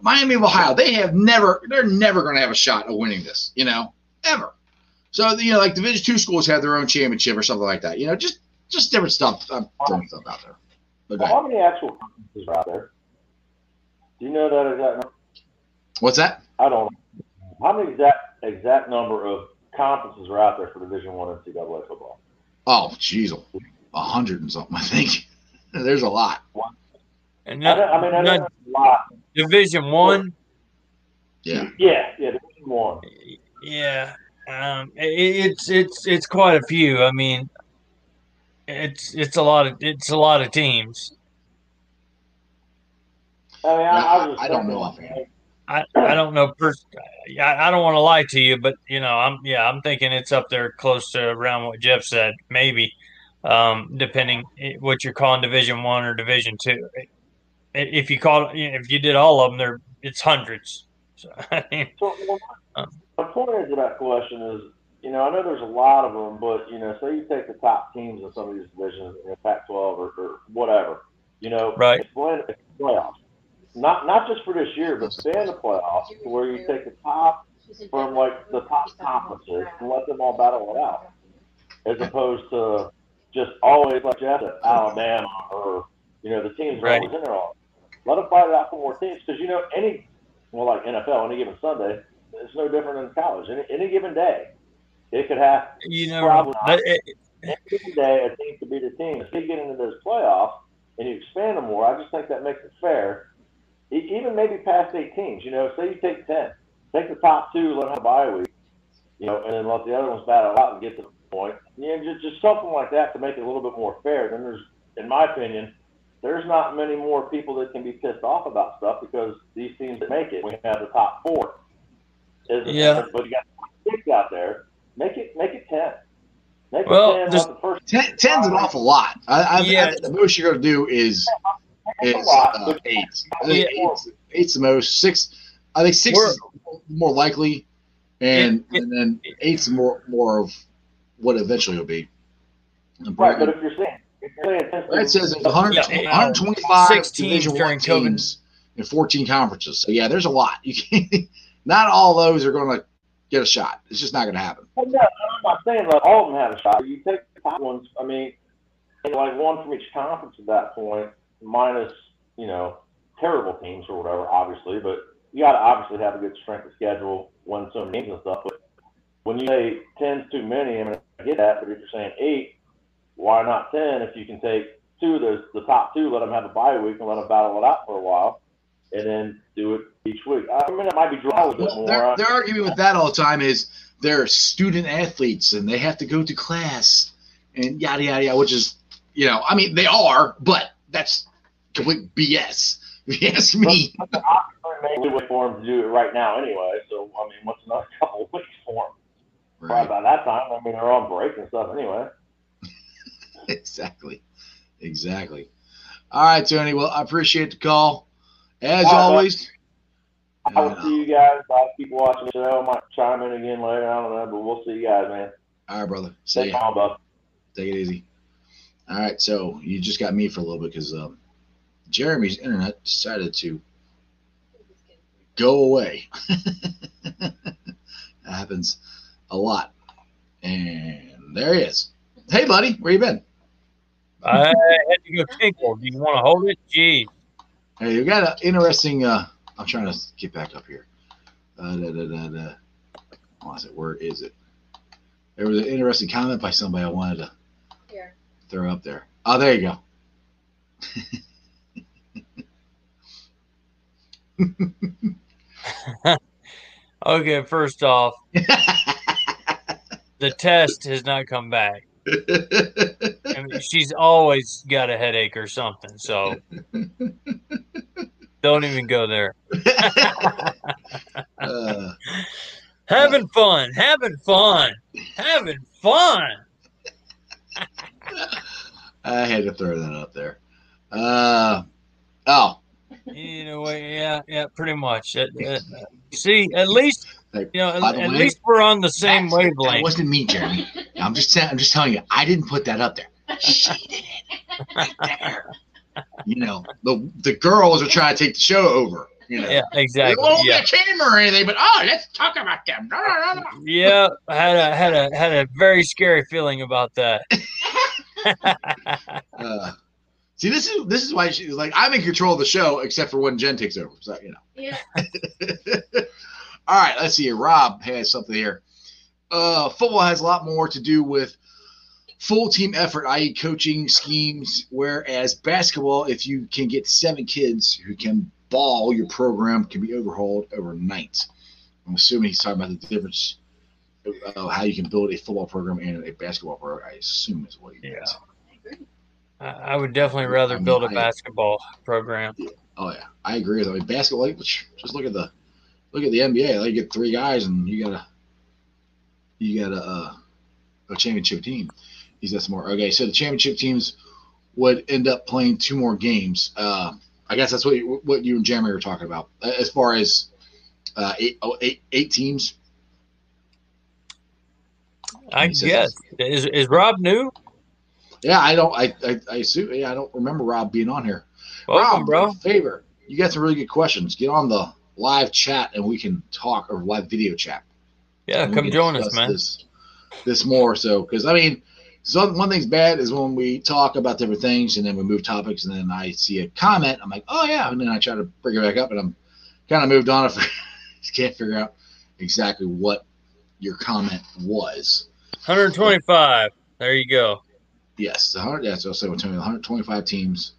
Miami of Ohio, they have never, they're never going to have a shot of winning this. You know, ever. So you know, like Division two schools have their own championship or something like that. You know, just just different stuff. I'm throwing stuff out there. Well, how many actual conferences are out there? Do you know that exact? What's that? I don't. know. How many exact exact number of conferences are out there for Division One NCAA football? Oh, jeez, a hundred and something. I think there's a lot. And not, I, mean, I know a lot. Division One. Yeah. Yeah, yeah, Division One. Yeah, um, it, it's it's it's quite a few. I mean, it's it's a lot of it's a lot of teams. I mean, I, I, I don't know offhand. I, I don't know. Pers- I, I don't want to lie to you, but you know, I'm yeah, I'm thinking it's up there close to around what Jeff said, maybe, um, depending what you're calling Division One or Division Two. If you call if you did all of them, there it's hundreds. So, I mean, so um, my point is to that question is, you know, I know there's a lot of them, but you know, say you take the top teams in some of these divisions, in Pac-12 or, or whatever, you know, right? It's playoffs not not just for this year, but stay in the playoffs where you take the top from like the top conferences and let them all battle it out, as opposed to just always like Jeff said, Alabama or you know the teams right. always in there. All let them fight it out for more teams because you know any well like NFL any given Sunday it's no different than college. Any, any given day, it could have you know probably not, it, any given day a team could beat a team. If you get into those playoffs and you expand them more, I just think that makes it fair even maybe past eight teams. You know, say you take ten, take the top two, let them have a bye week, you know, and then let the other ones battle out and get to the point. You know, just, just something like that to make it a little bit more fair. Then there's, in my opinion, there's not many more people that can be pissed off about stuff because these teams that make it, we have the top four. Isn't yeah. It? But you got six out there. Make it make it ten. Make well, it ten. The first ten, ten's an awful lot. I, I, yeah. I, the most you're going to do is is uh, eight. I think yeah. eight's, eight's the most. Six, I think 6 We're, is more likely, and it, it, and then eight's more more of what eventually will be. Right, but if you're saying that says there's 100, yeah, 125 six teams during teams in 14 conferences. So yeah, there's a lot. You can't. Not all those are going to get a shot. It's just not going to happen. Well, no, I'm not saying that all of them have a shot. You take the top ones. I mean, like one from each conference at that point minus, you know, terrible teams or whatever, obviously, but you got to obviously have a good strength of schedule, win some games and stuff. But when you say 10's too many, I mean, I get that, but if you're saying eight, why not 10 if you can take two, there's the top two, let them have a bye week and let them battle it out for a while, and then do it each week. I mean, it might be drawn a little bit Well, more. their, their argument with that all the time is they're student athletes and they have to go to class and yada yada yada, which is, you know, I mean they are, but that's complete BS. Yes, me. But, you ask me. Maybe wait for them to do it right now anyway. So I mean, what's another couple of weeks for them? Right. Probably by that time, I mean, they're on break and stuff anyway. Exactly. Exactly. All right, Tony. Well, I appreciate the call. As right, always. I will see you guys. I'll keep watching the show. I might chime in again later. I don't know, but we'll see you guys, man. all right, brother. See Stay ya. calm, bud. Take it easy. All right, so you just got me for a little bit because um, Jeremy's internet decided to go away. that happens a lot. And there he is. Hey, buddy, where you been? I had to go tinkle. Do you want to hold it? Gee. Hey, you got an interesting. Uh, I'm trying to get back up here. Uh, da, da, da, da. What is it? Where is it? There was an interesting comment by somebody I wanted to Here. throw up there. Oh, there you go. Okay, first off, the test has not come back. I mean, she's always got a headache or something, so don't even go there. uh, Having fun, having fun, having fun. I had to throw that up there. Uh, oh, You know, yeah, yeah, pretty much. Uh, uh, see, at least Hey, you know, by at, the at way, least we're on the same wavelength. That wasn't me, Jeremy. I'm just saying. I'm just telling you. I didn't put that up there. She did it right there. You know, the the girls are trying to take the show over. You know, Yeah, There exactly. won't Yeah, be a camera or anything, but oh, let's talk about them. No, no, no, no. yeah. I had a had a had a very scary feeling about that. Uh, see, this is this is why she's like I'm in control of the show, except for when Jen takes over. So you know. Yeah. All right, let's see. Rob has something here. Uh, football has a lot more to do with full team effort, i.e., coaching schemes. Whereas basketball, if you can get seven kids who can ball, your program can be overhauled overnight. I'm assuming he's talking about the difference of how you can build a football program and a basketball program. I assume is what he Yeah. means. I, I would definitely rather I mean, build a I- basketball program. Oh yeah, I agree with. I mean, basketball. Like, just look at the look at the NBA. Like, you get three guys, and you got a you got a uh, a championship team. He's got some more. Okay, so the championship teams would end up playing two more games. Uh, I guess that's what you, what you and Jeremy were talking about uh, as far as uh, eight, oh, eight, eight teams. I guess is is Rob new? Yeah, I don't. I I, I assume. Yeah, I don't remember Rob being on here. Welcome, Rob, bro. do me a Favor, you got some really good questions. Get on the live chat and we can talk or live video chat. Yeah, come join us, man. This, this more so because I mean, so one thing's bad is when we talk about different things and then we move topics and then I see a comment, I'm like, oh yeah, and then I try to bring it back up and I'm kind of moved on. I can't figure out exactly what your comment was. 125. There you go. Yes, the hundred. That's what I was saying. with Tony, 125 teams,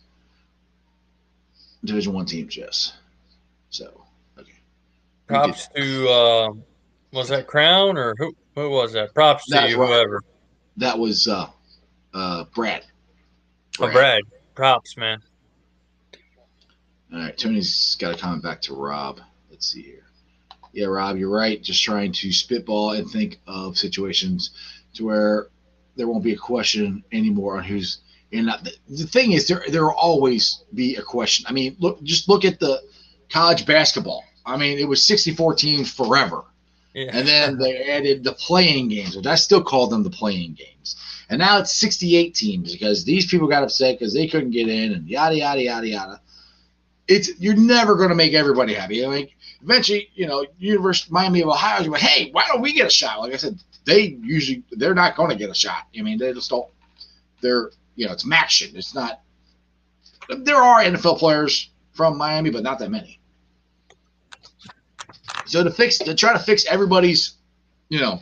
Division One teams. Yes. So okay. We did Props to uh, was that Crown or who? Who was that? Props to That's you, right. whoever. That was uh, uh, Brad. Oh, Brad. Props, man. All right, Tony's got a comment back to Rob. Let's see here. Yeah, Rob, you're right. Just trying to spitball and think of situations to where there won't be a question anymore on who's in. that. The, the thing is, there there will always be a question. I mean, look, just look at the college basketball. I mean, it was 64 teams forever. Yeah. And then they added the playing games, which I still call them the playing games. And now it's 68 teams because these people got upset because they couldn't get in and yada yada yada yada. It's you're never going to make everybody happy. I mean, eventually, you know, University Miami of Ohio is like, hey, why don't we get a shot? Like I said, they usually they're not going to get a shot. I mean, they just don't. They're you know, it's MACtion. It's not. There are NFL players from Miami, but not that many. So to fix to try to fix everybody's, you know,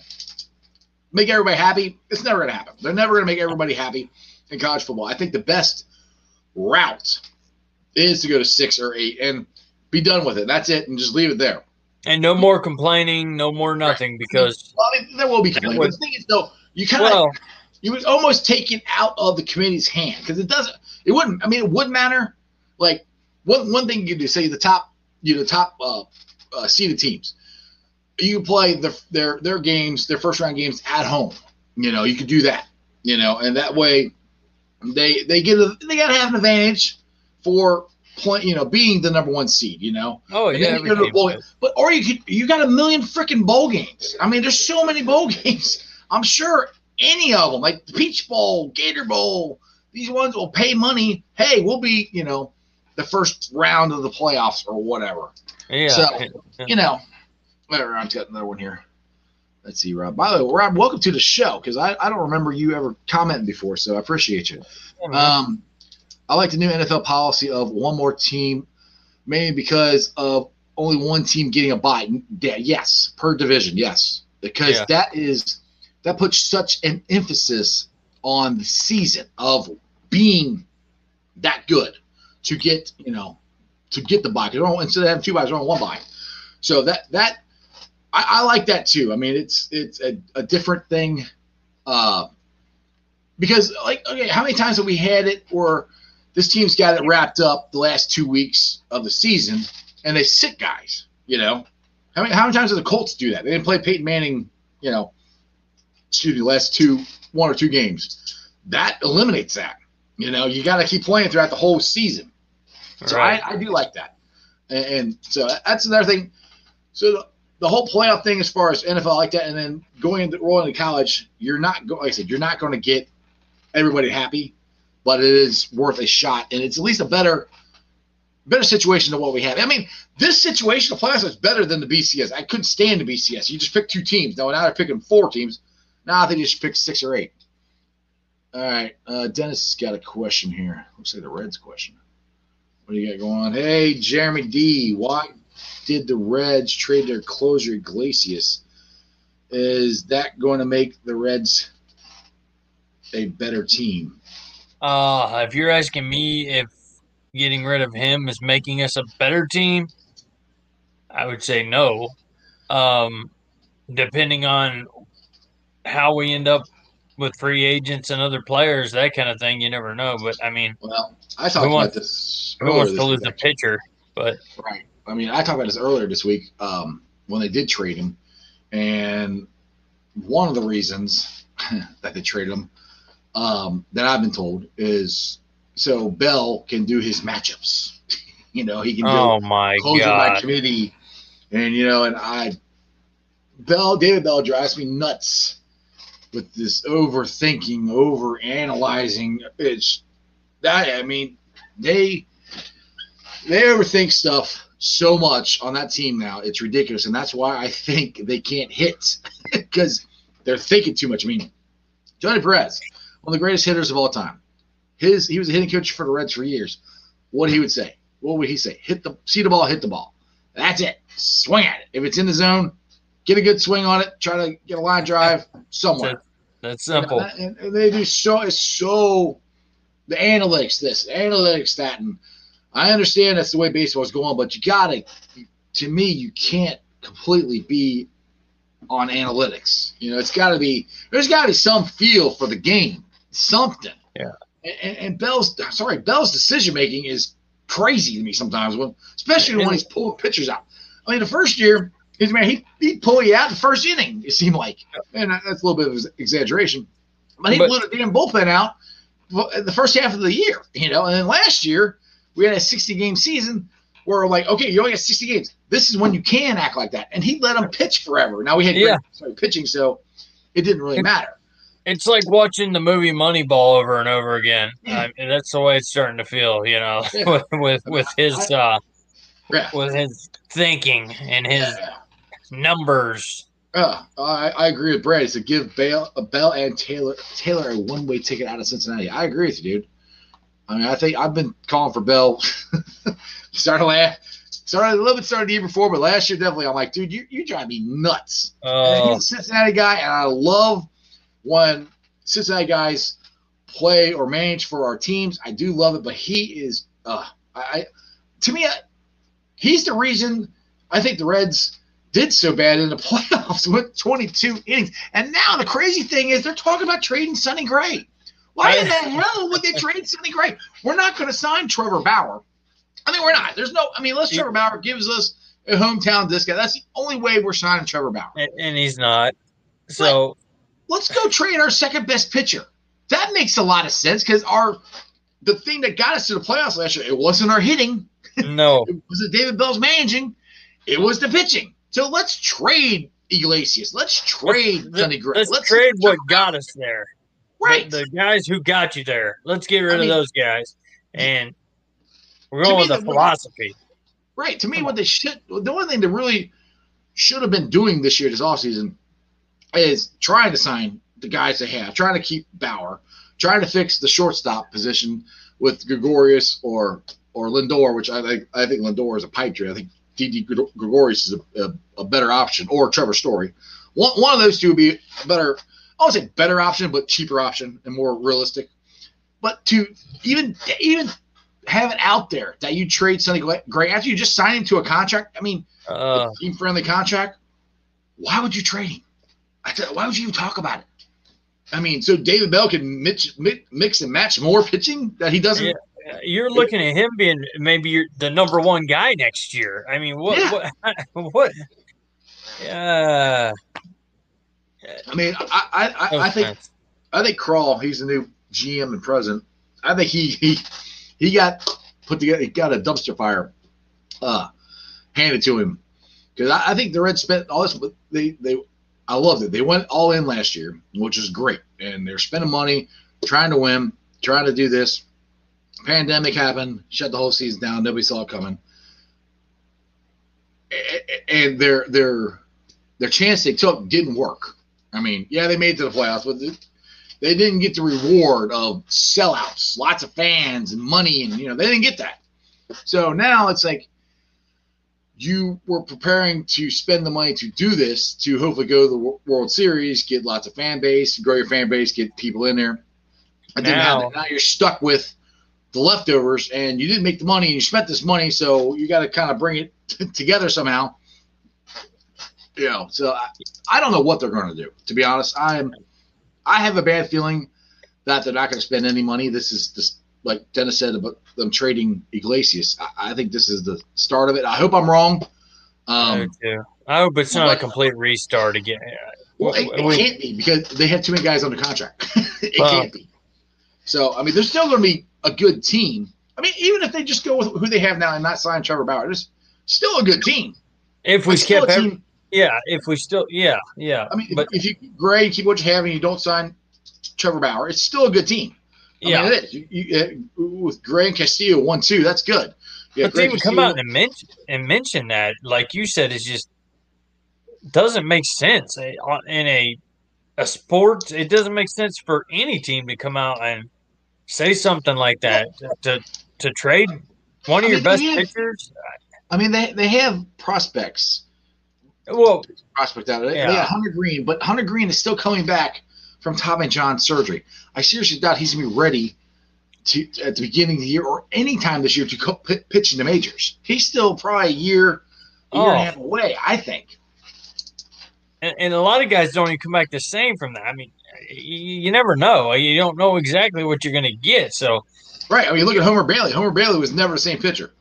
make everybody happy, it's never gonna happen. They're never gonna make everybody happy in college football. I think the best route is to go to six or eight and be done with it. That's it, and just leave it there. And no more complaining, no more nothing because Well, I mean, there will be complaining. But the thing is, though, you kind of well, you would almost take it out of the committee's hand because it doesn't. It wouldn't. I mean, it would matter. Like one one thing you could do, say the top, you know, top uh, uh, seeded teams, you can play their their their games, their first round games at home. You know, you could do that. You know, and that way they they get a, they got to have an advantage for play, you know, being the number one seed. You know, oh and yeah, you go to every bowl. But or you could you got a million freaking bowl games. I mean, there's so many bowl games. I'm sure any of them, like the Peach Bowl, Gator Bowl, these ones will pay money. Hey, we'll be, you know, the first round of the playoffs or whatever. Yeah. So, yeah. You know, whatever. I've got another one here. Let's see, Rob. By the way, Rob, welcome to the show because I, I don't remember you ever commenting before, so I appreciate you. Yeah. Um, I like the new NFL policy of one more team, mainly because of only one team getting a bye. Yeah, yes, per division, yes, because Yeah. that is that puts such an emphasis on the season of being that good to get you know to get the only- Instead of having two buys, they're only one bye. So that that I, I like that too. I mean, it's it's a, a different thing. Uh, because like okay, how many times have we had it where this team's got it wrapped up the last two weeks of the season and they sit guys, you know? How many how many times did the Colts do that? They didn't play Peyton Manning, you know, excuse me, last two one or two games. That eliminates that. You know, you gotta keep playing throughout the whole season. So Right. I, I do like that. And, and so that's another thing. So the, the whole playoff thing as far as NFL I like that, and then going into rolling to college, you're not going. like I said, you're not going to get everybody happy, but it is worth a shot, and it's at least a better better situation than what we have. I mean, this situation of playoffs is better than the BCS. I couldn't stand the BCS. You just pick two teams. Now now they're picking four teams. Now I think you should pick six or eight. All right, uh, Dennis has got a question here. Looks like the Reds question. What do you got going on? Hey, Jeremy D. Why did the Reds trade their closer Iglesias? Is that going to make the Reds a better team? Uh, if you're asking me if getting rid of him is making us a better team, I would say no. Um, depending on how we end up with free agents and other players, that kind of thing, you never know. But I mean, Well, I talked Who wants- about this. who wants to lose a pitcher? But Right. I mean, I talked about this earlier this week um, when they did trade him, and one of the reasons that they traded him um, that I've been told is so Bell can do his matchups. you know, he can do oh my closer by god, committee, and you know, and I Bell David Bell drives me nuts with this overthinking, over analyzing. It's that I mean they they overthink stuff so much on that team now. It's ridiculous, and that's why I think they can't hit because they're thinking too much. I mean, Johnny Perez, one of the greatest hitters of all time. His he was a hitting coach for the Reds for years. What he would say? What would he say? Hit the see the ball, hit the ball. That's it. Swing at it. If it's in the zone, get a good swing on it. Try to get a line drive somewhere. that's You know, simple. that- and, and they do so. It's so the analytics, this analytics, that, and I understand that's the way baseball's going, but you gotta. To me, you can't completely be on analytics. You know, it's got to be. There's got to be some feel for the game, something. Yeah. And, and Bell's sorry, Bell's decision making is crazy to me sometimes. When, especially when he's pulling pitchers out. I mean, the first year, he's man, he he'd pull you out the first inning. It seemed like, and that's a little bit of an exaggeration, but he But- blew the damn bullpen out the first half of the year. You know, and then last year we had a 60 game season where we're like, okay, you only got 60 games. This is when you can act like that, and he let him pitch forever. Now we had Yeah. sorry, pitching, so it didn't really matter. It's like watching the movie Moneyball over and over again. I mean, that's the way it's starting to feel, you know, Yeah. with, with with his uh, Yeah. with his thinking and his Yeah. Numbers. Uh, I, I agree with Brad. It's to give Bell, uh, Bell and Taylor Taylor a one way ticket out of Cincinnati. I agree with you, dude. I mean, I think I've been calling for Bell. started last, started a little bit started the year before, but last year definitely. I'm like, dude, you you drive me nuts. Oh, he's a Cincinnati guy, and I love when Cincinnati guys play or manage for our teams. I do love it, but he is uh I, I to me I, he's the reason I think the Reds did so bad in the playoffs with 22 innings. And now the crazy thing is they're talking about trading Sonny Gray. Why in the hell would they trade Sonny Gray? We're not going to sign Trevor Bauer. I mean, we're not. There's no. I mean, unless Trevor Bauer gives us a hometown discount, that's the only way we're signing Trevor Bauer. And, and he's not. So let's go trade our second best pitcher. That makes a lot of sense because our the thing that got us to the playoffs last year, it wasn't our hitting. No. it was David Bell's managing. It was the pitching. So let's trade Iglesias. Let's trade let's, Sonny Gray. Let's, let's trade what got us there. Right. The, the, guys who got you there. Let's get rid I of mean, those guys. And we're going with the, the philosophy. Right. To me, what they should the one thing they really should have been doing this year, this offseason, is trying to sign the guys they have, trying to keep Bauer, trying to fix the shortstop position with Gregorius or or Lindor, which I think I think Lindor is a pipe dream. I think Didi Gregorius is a, a, a, better option, or Trevor Story. One, one of those two would be better. I won't say better option, but cheaper option and more realistic. But to even even have it out there that you trade Sonny Gray after you just sign him to a contract. I mean, uh, team friendly contract. Why would you trade him? why would you even talk about it? I mean, so David Bell can mix, mix and match more pitching that he doesn't. Yeah. You're looking at him being maybe the number one guy next year. I mean, what? Yeah. What? what uh, I mean, I I, I, I think I think Krall. he's the new GM and president. I think he he he got put together. He got a dumpster fire uh, handed to him because I, I, think the Reds spent all this. But they they I loved it. They went all in last year, which is great, and they're spending money, trying to win, trying to do this. Pandemic happened, shut the whole season down. Nobody saw it coming, and their their their chance they took didn't work. I mean, yeah, they made it to the playoffs, but they didn't get the reward of sellouts, lots of fans and money, and you know they didn't get that. So now it's like you were preparing to spend the money to do this to hopefully go to the World Series, get lots of fan base, grow your fan base, get people in there. And now, now you're stuck with the leftovers, and you didn't make the money, and you spent this money, so you got to kind of bring it t- together somehow. You know, so I, I don't know what they're going to do. To be honest, I'm I have a bad feeling that they're not going to spend any money. This is just like Dennis said about them trading Iglesias. I, I think this is the start of it. I hope I'm wrong. Um, I, I hope it's not a complete restart again. Well, it, it we, can't be because they have too many guys under contract. it well, can't be. So I mean, they're still going to be a good team. I mean, even if they just go with who they have now and not sign Trevor Bauer, it's still a good team. If we skip every, yeah, if we still, yeah, yeah. I mean, but if you Gray, keep what you have, and you don't sign Trevor Bauer, it's still a good team. I yeah, mean, it is. You, you, uh, with Gray and Castillo one two, that's good. Yeah, but Gray they would come out and mention and mention that, like you said, is just doesn't make sense eh, in a a sport. It doesn't make sense for any team to come out and say something like that to to trade one of I your mean, best have, pitchers. I mean, they they have prospects. Well, prospect out of it. Yeah. yeah, Hunter Greene, but Hunter Greene is still coming back from Tommy John surgery. I seriously doubt he's gonna be ready to at the beginning of the year or any time this year to co- p- pitch in the majors. He's still probably a year, a oh. year and a oh. half away. I think. And, and, a lot of guys don't even come back the same from that. I mean, you, never know. You don't know exactly what you're going to get. So, right. I mean, look at Homer Bailey. Homer Bailey was never the same pitcher.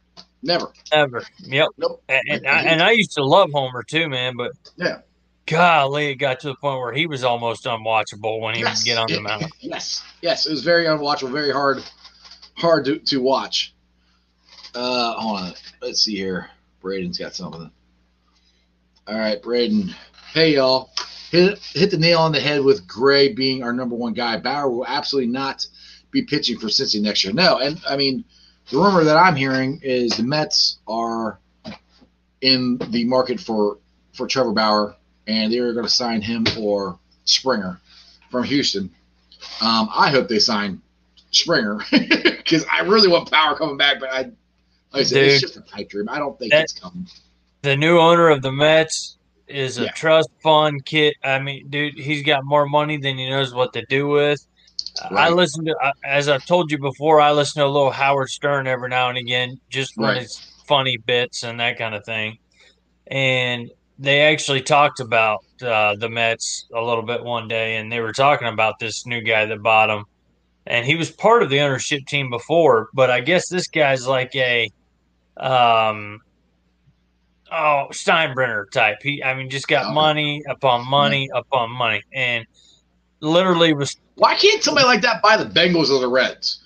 Never. Ever. Yep. Nope. And, and, I, and I used to love Homer too, man. But yeah, golly, it got to the point where he was almost unwatchable when he yes. would get on the mound. Yes, yes, it was very unwatchable, very hard, hard to, to watch. Uh, hold on, let's see here. Braden's got something. All right, Braden. Hey y'all, hit hit the nail on the head with Gray being our number one guy. Bauer will absolutely not be pitching for Cincy next year. No, and I mean, the rumor that I'm hearing is the Mets are in the market for for Trevor Bauer and they're going to sign him or Springer from Houston. Um, I hope they sign Springer because I really want Bauer coming back, but I, like I said, Dude, it's just a pipe dream. I don't think that, it's coming. The new owner of the Mets is a yeah. trust fund kid. I mean, dude, he's got more money than he knows what to do with. I listen to, as I've told you before, I listen to a little Howard Stern every now and again, just when Right. it's funny bits and that kind of thing. And they actually talked about uh, the Mets a little bit one day, and they were talking about this new guy that bought him. And he was part of the ownership team before, but I guess this guy's like a, um, oh Steinbrenner type. He, I mean, just got Okay. money upon money upon money, and literally was Why can't somebody like that buy the Bengals or the Reds?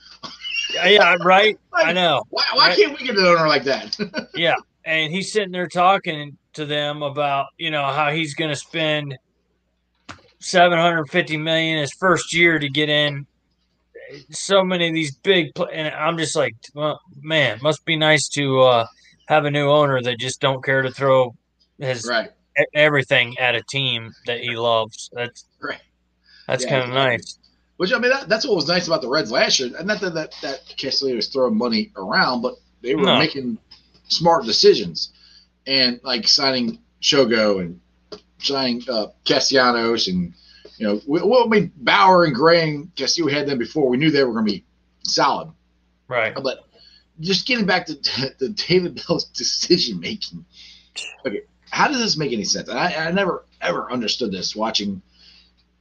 yeah right. I know. Why, why Right. can't we get an owner like that? Yeah, and he's sitting there talking to them about you know how he's going to spend seven hundred fifty million his first year to get in so many of these big and I'm just like, well, man, must be nice to uh, have a new owner that just don't care to throw his right. everything at a team that he loves. That's Right. that's Yeah, kind of nice. Which I mean, that, that's what was nice about the Reds last year. And not that that, that Castellini was throwing money around, but they were No. making smart decisions, and like signing Shogo and signing uh, Castellanos, and you know, we, well, I mean Bauer and Gray and Castillo we had them before. We knew they were going to be solid, Right. but just getting back to, to David Bell's decision making. Okay, how does this make any sense? I, I never ever understood this watching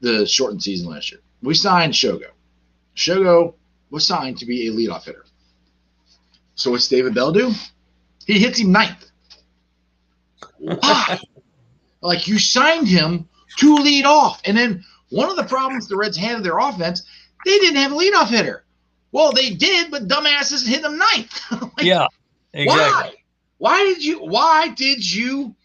the shortened season last year. We signed Shogo. Shogo was signed to be a leadoff hitter. So what's David Bell do? He hits him ninth. Why? like you signed him to lead off, and then one of the problems the Reds had in their offense, they didn't have a leadoff hitter. Well, they did, but dumbasses hit them ninth. Like, Yeah. Exactly. why? Why did you? Why did you?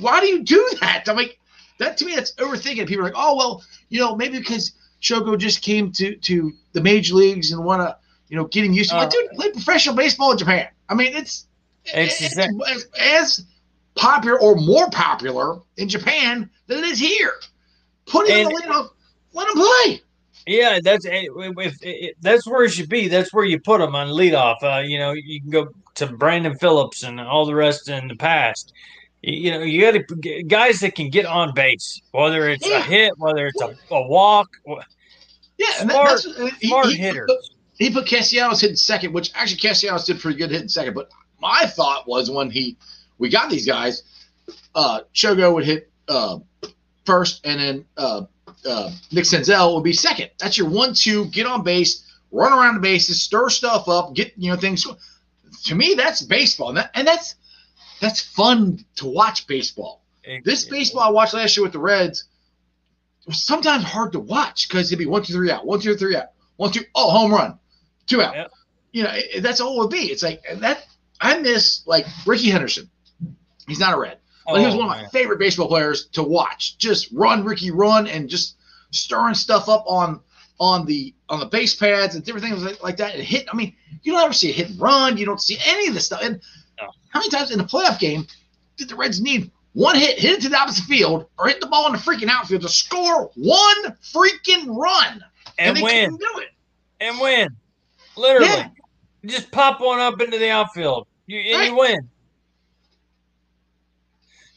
Why do you do that? I'm like, that to me, that's overthinking. People are like, oh well, you know, maybe because Shogo just came to to the major leagues and want to, you know, get him used to. Uh, like, dude, play professional baseball in Japan. I mean, it's It's it's, exact- as, as popular or more popular in Japan than it is here. Put him in the leadoff. Let him play. Yeah, that's eh, if, if, that's where it should be. That's where you put them on leadoff. Uh, you know, you can go to Brandon Phillips and all the rest in the past. You, know, you got guys that can get on base, whether it's Yeah. a hit, whether it's a, a walk. Yeah, Smart- that's he- Smart he- hitters. he put Castellanos hitting second, which actually Castellanos did pretty good hitting second. But my thought was when he we got these guys, uh, Shogo would hit uh, first, and then uh, uh, Nick Senzel would be second. That's your one-two. Get on base, run around the bases, stir stuff up, get you know things. To me, that's baseball, and, that, and that's that's fun to watch baseball. This baseball I watched last year with the Reds was sometimes hard to watch because it'd be one, two, three out, one, two, three out, one, two, oh, home run, two out. Yep. You know, it, that's all it would be. It's like that. I miss like Rickey Henderson. He's not a Red, Oh, but he was one of my man. favorite baseball players to watch. Just run, Ricky, run, and just stirring stuff up on on the on the base pads and different things like, like that. And hit. I mean, you don't ever see a hit and run. You don't see any of this stuff. And No. how many times in a playoff game did the Reds need one hit, hit it to the opposite field, or hit the ball in the freaking outfield to score one freaking run? and they win do it. and win. Literally, Yeah. Just pop one up into the outfield, you and you win.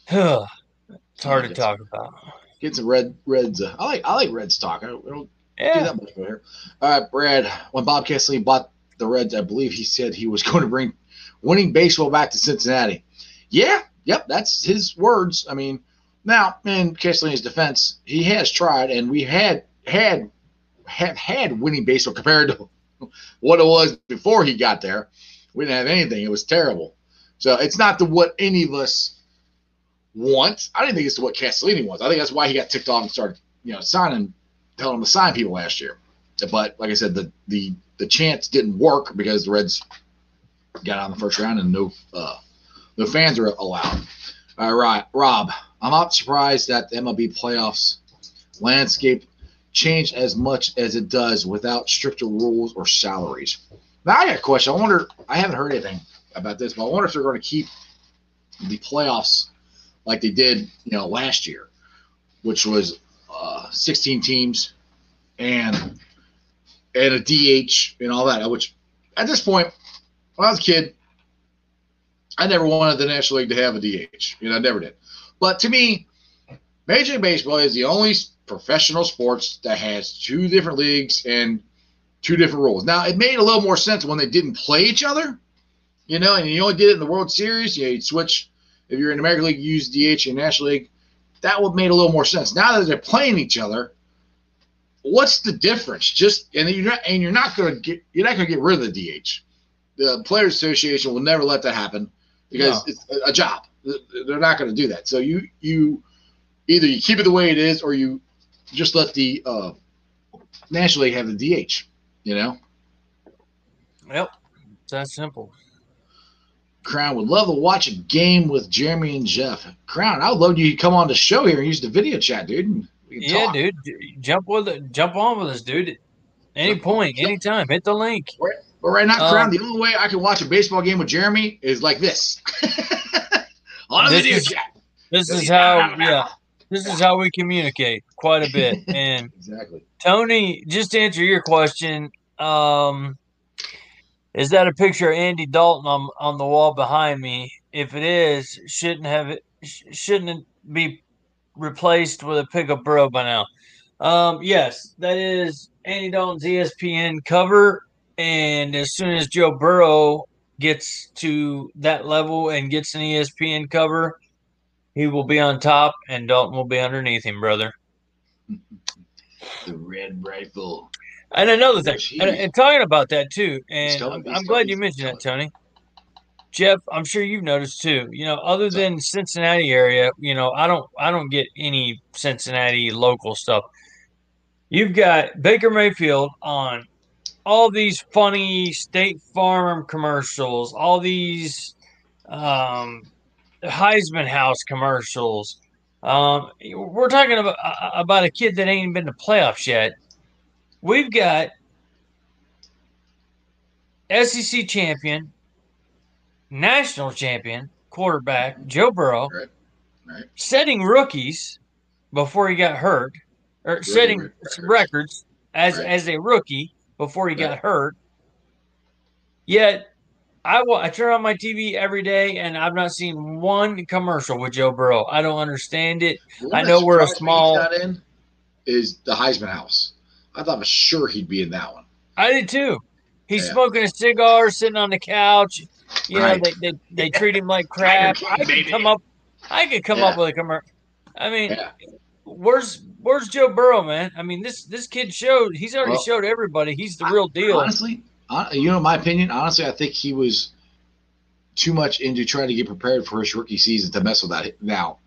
it's hard to talk about. Get some red Reds. Uh, I like I like red stock. I don't, I don't do that much over here. All right, Brad. When Bob Castellini bought the Reds, I believe he said he was going to bring winning baseball back to Cincinnati. Yeah, yep, that's his words. I mean, now in Castellini's defense, he has tried, and we had had have had winning baseball compared to what it was before he got there. We didn't have anything. It was terrible. So it's not the what any of us want. I didn't think it's what Castellini wants. I think that's why he got ticked off and started, you know, signing, telling him to sign people last year. But like I said, the the the chance didn't work because the Reds got out in the first round and no uh, no fans are allowed. All right, Rob, I'm not surprised that the MLB playoffs landscape changed as much as it does without stricter rules or salaries. Now I got a question. I wonder. I haven't heard anything about this, but I wonder if they're going to keep the playoffs like they did, you know, last year, which was uh, 16 teams and and a DH and all that. Which at this point, when I was a kid, I never wanted the National League to have a DH. You know, I never did. But to me, Major League Baseball is the only professional sports that has two different leagues and two different rules. Now, it made a little more sense when they didn't play each other, you know, and you only did it in the World Series. You know, you'd switch if you're in the American League, you use DH in National League. That would made a little more sense. Now that they're playing each other, what's the difference? Just and you're not and you're not going to get you're not going to get rid of the DH. The Players Association will never let that happen because No. it's a, a job. They're not going to do that. So you you either you keep it the way it is or you just let the uh, National League have the DH. You know, Yep. It's that simple. Crown would love to watch a game with Jeremy and Jeff. Crown, I would love you to come on the show here and use the video chat, dude. Yeah, talk. dude. Jump with it. Jump on with us, dude. Any point, anytime. Hit the link. But right now, Um, Crown, the only way I can watch a baseball game with Jeremy is like this on a This video is- chat. This is how, yeah, this is how we communicate quite a bit. And Exactly. Tony, just to answer your question, um, is that a picture of Andy Dalton on on the wall behind me? If it is, shouldn't have it sh- shouldn't it be replaced with a pickup Burrow by now? Um, yes, that is Andy Dalton's ESPN cover, and as soon as Joe Burrow gets to that level and gets an ESPN cover, he will be on top, and Dalton will be underneath him, brother. The red rifle. And another thing, Jeez. and, and talking about that too, and I'm, I'm glad you mentioned that, Tony. Jeff, I'm sure you've noticed too. You know, other than Cincinnati area, you know, I don't, I don't get any Cincinnati local stuff. You've got Baker Mayfield on all these funny State Farm commercials, all these um, Heisman House commercials. Um, we're talking about about a kid that ain't even been to playoffs yet. We've got SEC champion, national champion quarterback Joe Burrow, Right, right. setting rookies before he got hurt, or setting records. records as Right. as a rookie before he got hurt. Yet, I wa- I turn on my TV every day and I've not seen one commercial with Joe Burrow. I don't understand it. I know we're a small- is the Heisman House. I thought for sure he'd be in that one. I did too. He's Yeah. smoking a cigar, sitting on the couch. You know, Right. they, they, they treat him like crap. King, I could baby. come up. I could come Yeah. up with a commercial. I mean, Yeah. where's where's Joe Burrow, man? I mean, this this kid showed. He's already Well, showed everybody he's the real deal. Honestly, you know, my opinion. Honestly, I think he was too much into trying to get prepared for his rookie season to mess with that. Now,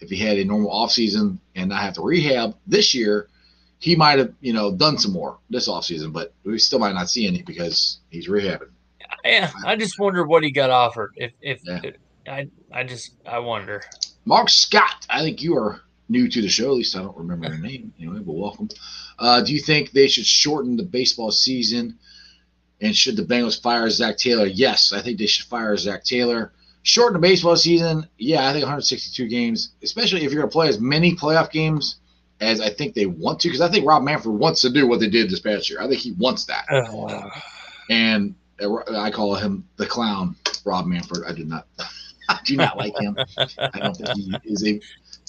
if he had a normal offseason and not have to rehab this year, he might have, you know, done some more this offseason, but we still might not see any because he's rehabbing. yeah, I just wonder what he got offered. If if, Yeah. if- I I just I wonder. Mark Scott, I think you are new to the show. At least I don't remember your name. Anyway, but welcome. Uh, do you think they should shorten the baseball season? And should the Bengals fire Zach Taylor? Yes, I think they should fire Zach Taylor. Shorten the baseball season? Yeah, I think 162 games, especially if you're going to play as many playoff games as I think they want to, because I think Rob Manfred wants to do what they did this past year. I think he wants that. And I call him the clown, Rob Manfred. I do not, I do not like him. I don't think he is a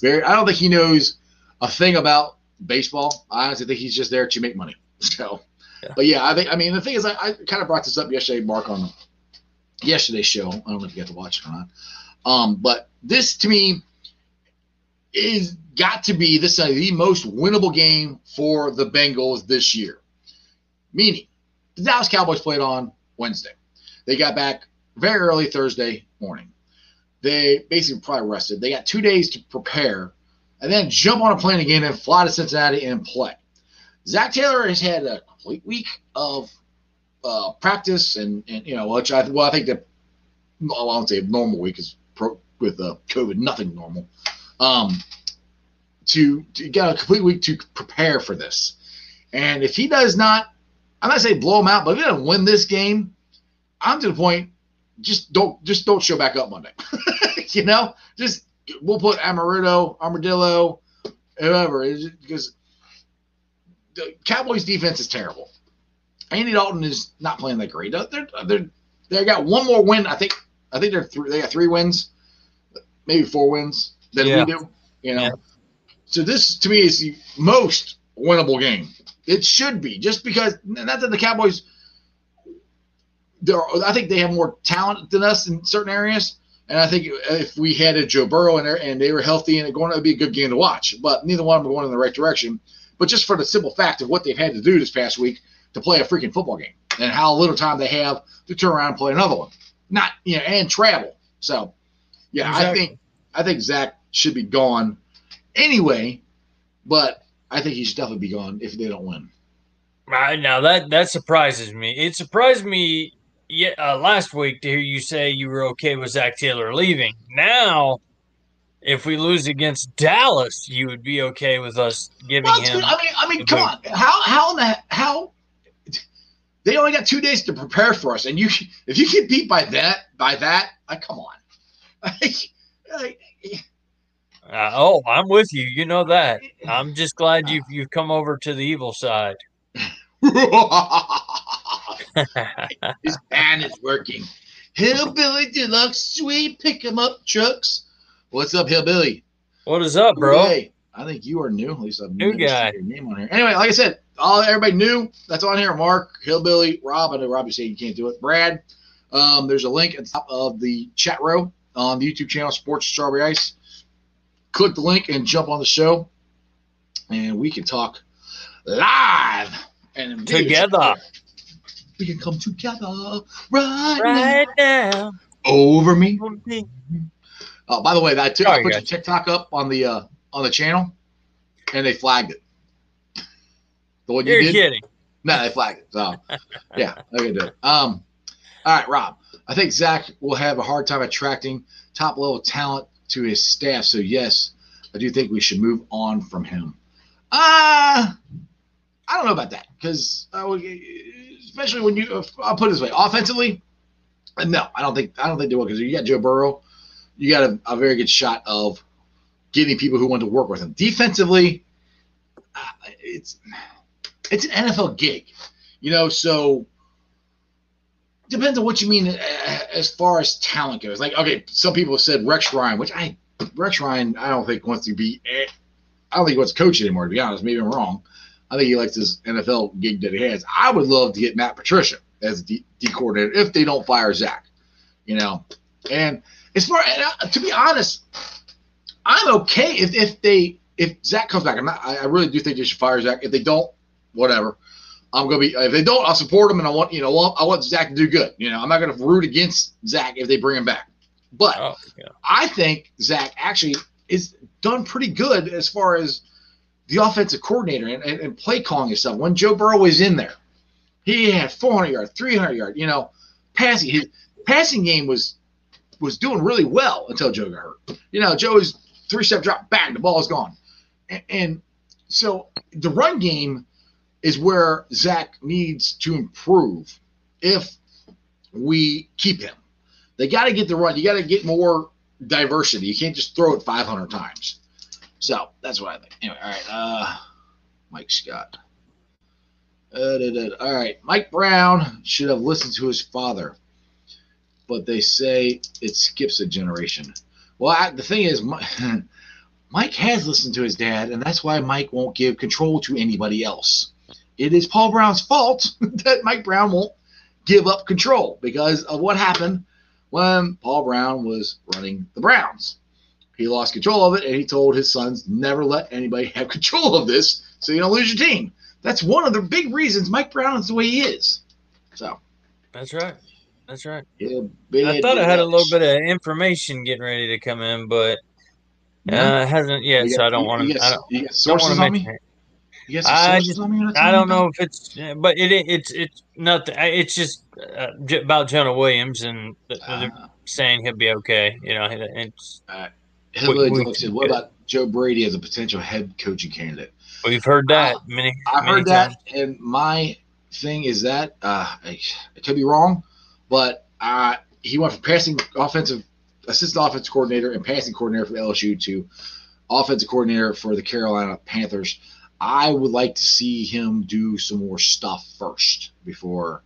very. I don't think he knows a thing about baseball. I honestly think he's just there to make money. So, Yeah. but yeah, I think. I mean, the thing is, I, I kind of brought this up yesterday, Mark, on yesterday's show. I don't know if you got to watch it or not. Um, but this to me is got to be this is the most winnable game for the Bengals this year. Meaning, the Dallas Cowboys played on Wednesday. They got back very early Thursday morning. They basically probably rested. They got two days to prepare and then jump on a plane again and fly to Cincinnati and play. Zach Taylor has had a complete week of uh, practice and, and you know, which I well I think that I won't say normal week is pro, with uh, COVID nothing normal. Um, to to get a complete week to prepare for this, and if he does not, I'm not saying blow him out, but if he doesn't win this game, I'm to the point. Just don't just don't show back up Monday. you know, just we'll put Amarillo, Armadillo, whoever, because the Cowboys defense is terrible. Andy Dalton is not playing that great. They're they're they got one more win. I think I think they're three, they got three wins, maybe four wins than Yeah. we do. You know, Yeah. So this to me is the most winnable game. It should be just because not that the Cowboys. There, I think they have more talent than us in certain areas, and I think if we had a Joe Burrow and, and they were healthy and going, it would be a good game to watch. But neither one of them are going in the right direction. But just for the simple fact of what they've had to do this past week to play a freaking football game and how little time they have to turn around and play another one, not you know, and travel. So, yeah, I think I think Zach should be gone anyway, but I think he should definitely be gone if they don't win. Right now that that surprises me. It surprised me yeah, uh, last week to hear you say you were okay with Zach Taylor leaving. Now, if we lose against Dallas, you would be okay with us giving Well, him. good. I mean, I mean, come on. How how in the how they only got two days to prepare for us, and you if you get beat by that by that, like come on. Like, like, Uh, oh, I'm with you. You know that. I'm just glad you've you've come over to the evil side. His band is working. Hillbilly Deluxe Sweet Pick 'em Up Trucks. What's up, Hillbilly? what is up, bro? Hey, I think you are new. At least I've New guy. Your name on here. Anyway, like I said, all everybody new. That's on here. Mark, Hillbilly, Rob. I know Rob, you say you can't do it. Brad. Um, there's a link at the top of the chat row on the YouTube channel Sports Strawberry Ice. Click the link and jump on the show, and we can talk live and Together. We can come together right, Right now. now. over me. me. Oh, by the way, that I put the TikTok up on the uh, on the channel, and they flagged it. The one you You're did? kidding. No, they flagged it. So, yeah, they're gonna do it. Um, all right, Rob. I think Zach will have a hard time attracting top level talent to his staff. So yes, I do think we should move on from him. Uh I don't know about that because uh, especially when you, I'll put it this way, offensively. uh, No, I don't think I don't think they will because you got Joe Burrow, you got a, a very good shot of getting people who want to work with him. Defensively, uh, it's it's an NFL gig, you know. So depends on what you mean as far as talent goes. Like, okay, some people have said Rex Ryan, which I Rex Ryan, I don't think wants to be. eh, I don't think he wants to coach anymore. To be honest, maybe I'm wrong. I think he likes his NFL gig that he has. I would love to get Matt Patricia as D, D coordinator if they don't fire Zach. You know, and as far and to be honest, I'm okay if if they if Zach comes back. I'm not. I really do think they should fire Zach. If they don't, whatever. I'm gonna be if they don't, I'll support them, and I want you know I want Zach to do good. You know, I'm not gonna root against Zach if they bring him back. But Oh, yeah. I think Zach actually is done pretty good as far as the offensive coordinator and, and, and play calling and stuff. When Joe Burrow was in there, he had 400 yards, 300 yards. You know, passing his passing game was was doing really well until Joe got hurt. You know, Joe's three step drop, bang, the ball is gone, and, and so the run game is where Zach needs to improve if we keep him. They got to get the run. You got to get more diversity. You can't just throw it 500 times. So that's what I think. Anyway, all right. Uh, Mike Scott. Uh, da, da, all right. Mike Brown should have listened to his father, but they say it skips a generation. Well, I, the thing is, Mi- Mike has listened to his dad, and that's why Mike won't give control to anybody else. It is Paul Brown's fault that Mike Brown won't give up control because of what happened when Paul Brown was running the Browns. He lost control of it, and he told his sons never let anybody have control of this, so you don't lose your team. That's one of the big reasons Mike Brown is the way he is. So That's right. That's right. yeah, I thought I had a little bit of information getting ready to come in, but uh, it hasn't yet. So I don't want to. got- I don't, don't sources want to on me. mention it. I just- on me. you're not I don't know if it's, but it it's it's nothing. It's just uh, about Jonah Williams and th- about? they're Uh, saying he'll be okay. You know, it's Hillbilly we- we- said, "What about Joe Brady as a potential head coaching candidate?" we've heard that Uh, many. I've many heard that, and my thing is that uh, I, I could be wrong, but uh, he went from passing offensive assistant offensive coordinator and passing coordinator for LSU to offensive coordinator for the Carolina Panthers. I would like to see him do some more stuff first before,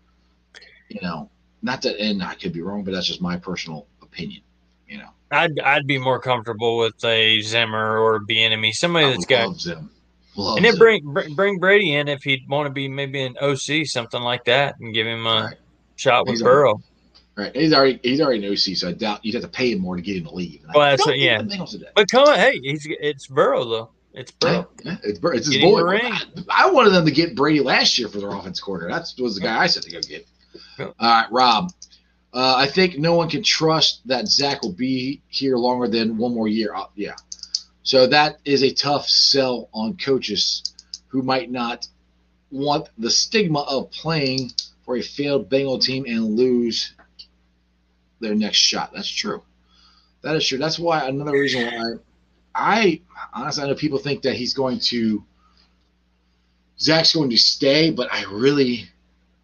you know, not that, and I could be wrong, but that's just my personal opinion. You know, I'd I'd be more comfortable with a Zimmer or Bieniemy, somebody that's got love Zim. Love and then bring br- bring Brady in if he'd want to be maybe an OC something like that and give him a Right. shot with He's Burrow. Right. He's already he's already an OC, so I doubt you'd have to pay him more to get him to leave. And I that's what- yeah. the Bengals did that. But come on, hey, he's it's Burrow though. It's Burrow. Yeah, it's, Bur- it's his boy. I, I wanted them to get Brady last year for their offense quarter. That was the guy I said to go get. All right, Rob. Uh, I think no one can trust that Zach will be here longer than one more year. Uh, yeah. So that is a tough sell on coaches who might not want the stigma of playing for a failed Bengal team and lose their next shot. That's true. That is true. That's why another reason why I honestly I know people think that he's going to Zach's going to stay, but I really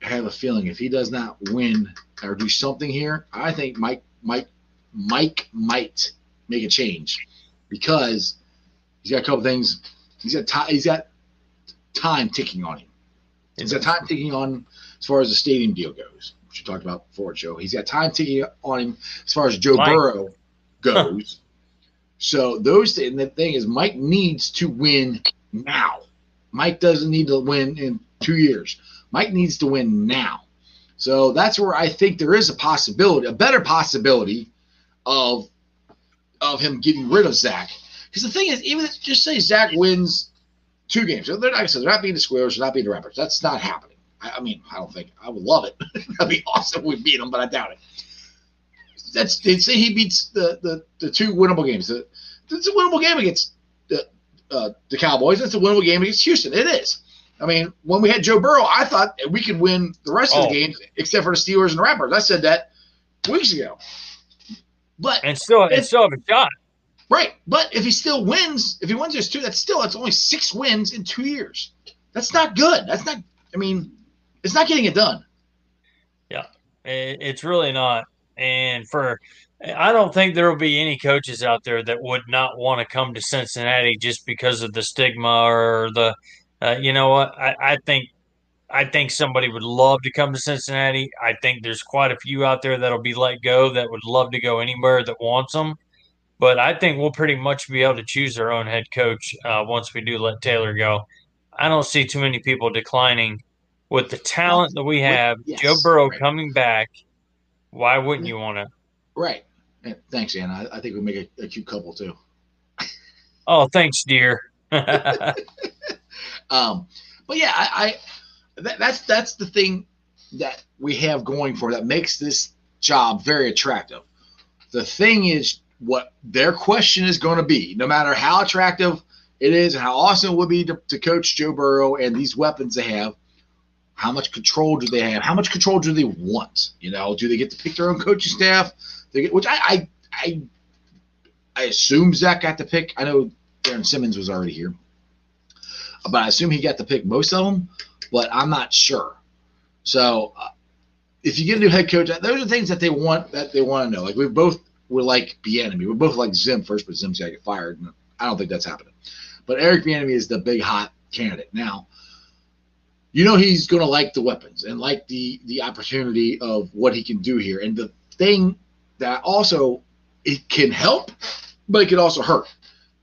have a feeling if he does not win or do something here, I think Mike Mike Mike might make a change because he's got a couple things. He's got time. He's got time ticking on him. He's got time ticking on as far as the stadium deal goes, which we talked about before, Joe. He's got time ticking on him as far as Joe Mike. Burrow goes. So those th- and the thing is, Mike needs to win now. Mike doesn't need to win in two years. Mike needs to win now. So that's where I think there is a possibility, a better possibility of of him getting rid of Zach. Because the thing is, even if, just say Zach wins two games. They're not, like they're not being the Squares, they're not being the Rappers. That's not happening. I, I mean, I don't think I would love it. That'd be awesome. if We beat them, but I doubt it. That's they say he beats the the, the two winnable games. It's a winnable game against the uh, the Cowboys. It's a winnable game against Houston. It is. I mean, when we had Joe Burrow, I thought we could win the rest of Oh. the games except for the Steelers and the Rappers. I said that weeks ago. But And still and still have a shot. right, but if he still wins, if he wins his two, that's still that's only six wins in two years. That's not good. That's not. I mean, it's not getting it done. Yeah, It's really not. And for, I don't think there will be any coaches out there that would not want to come to Cincinnati just because of the stigma or the, uh, you know what? I, I think, I think somebody would love to come to Cincinnati. I think there's quite a few out there that'll be let go that would love to go anywhere that wants them. But I think we'll pretty much be able to choose our own head coach uh, once we do let Taylor go. I don't see too many people declining with the talent that we have. yes, Joe Burrow right. coming back. Why wouldn't you want to? Right. Thanks, Anna. I, I think we make a, a cute couple too. Oh, thanks, dear. Um, but yeah, I, I that, that's that's the thing that we have going for that makes this job very attractive. The thing is, what their question is going to be, no matter how attractive it is and how awesome it would be to, to coach Joe Burrow and these weapons they have. How much control do they have? How much control do they want? You know, do they get to pick their own coaching staff? Get, which I, I, I, I assume Zach got to pick. I know Darrin Simmons was already here but I assume he got to pick most of them, but I'm not sure. So uh, if you get a new head coach, those are things that they want that they want to know. Like we both were like Bieniemy. We're both like Zim first, but Zim's got to get fired, and I don't think that's happening. But Eric Bieniemy is the big hot candidate now. You know he's going to like the weapons and like the the opportunity of what he can do here. And the thing that also it can help, but it can also hurt.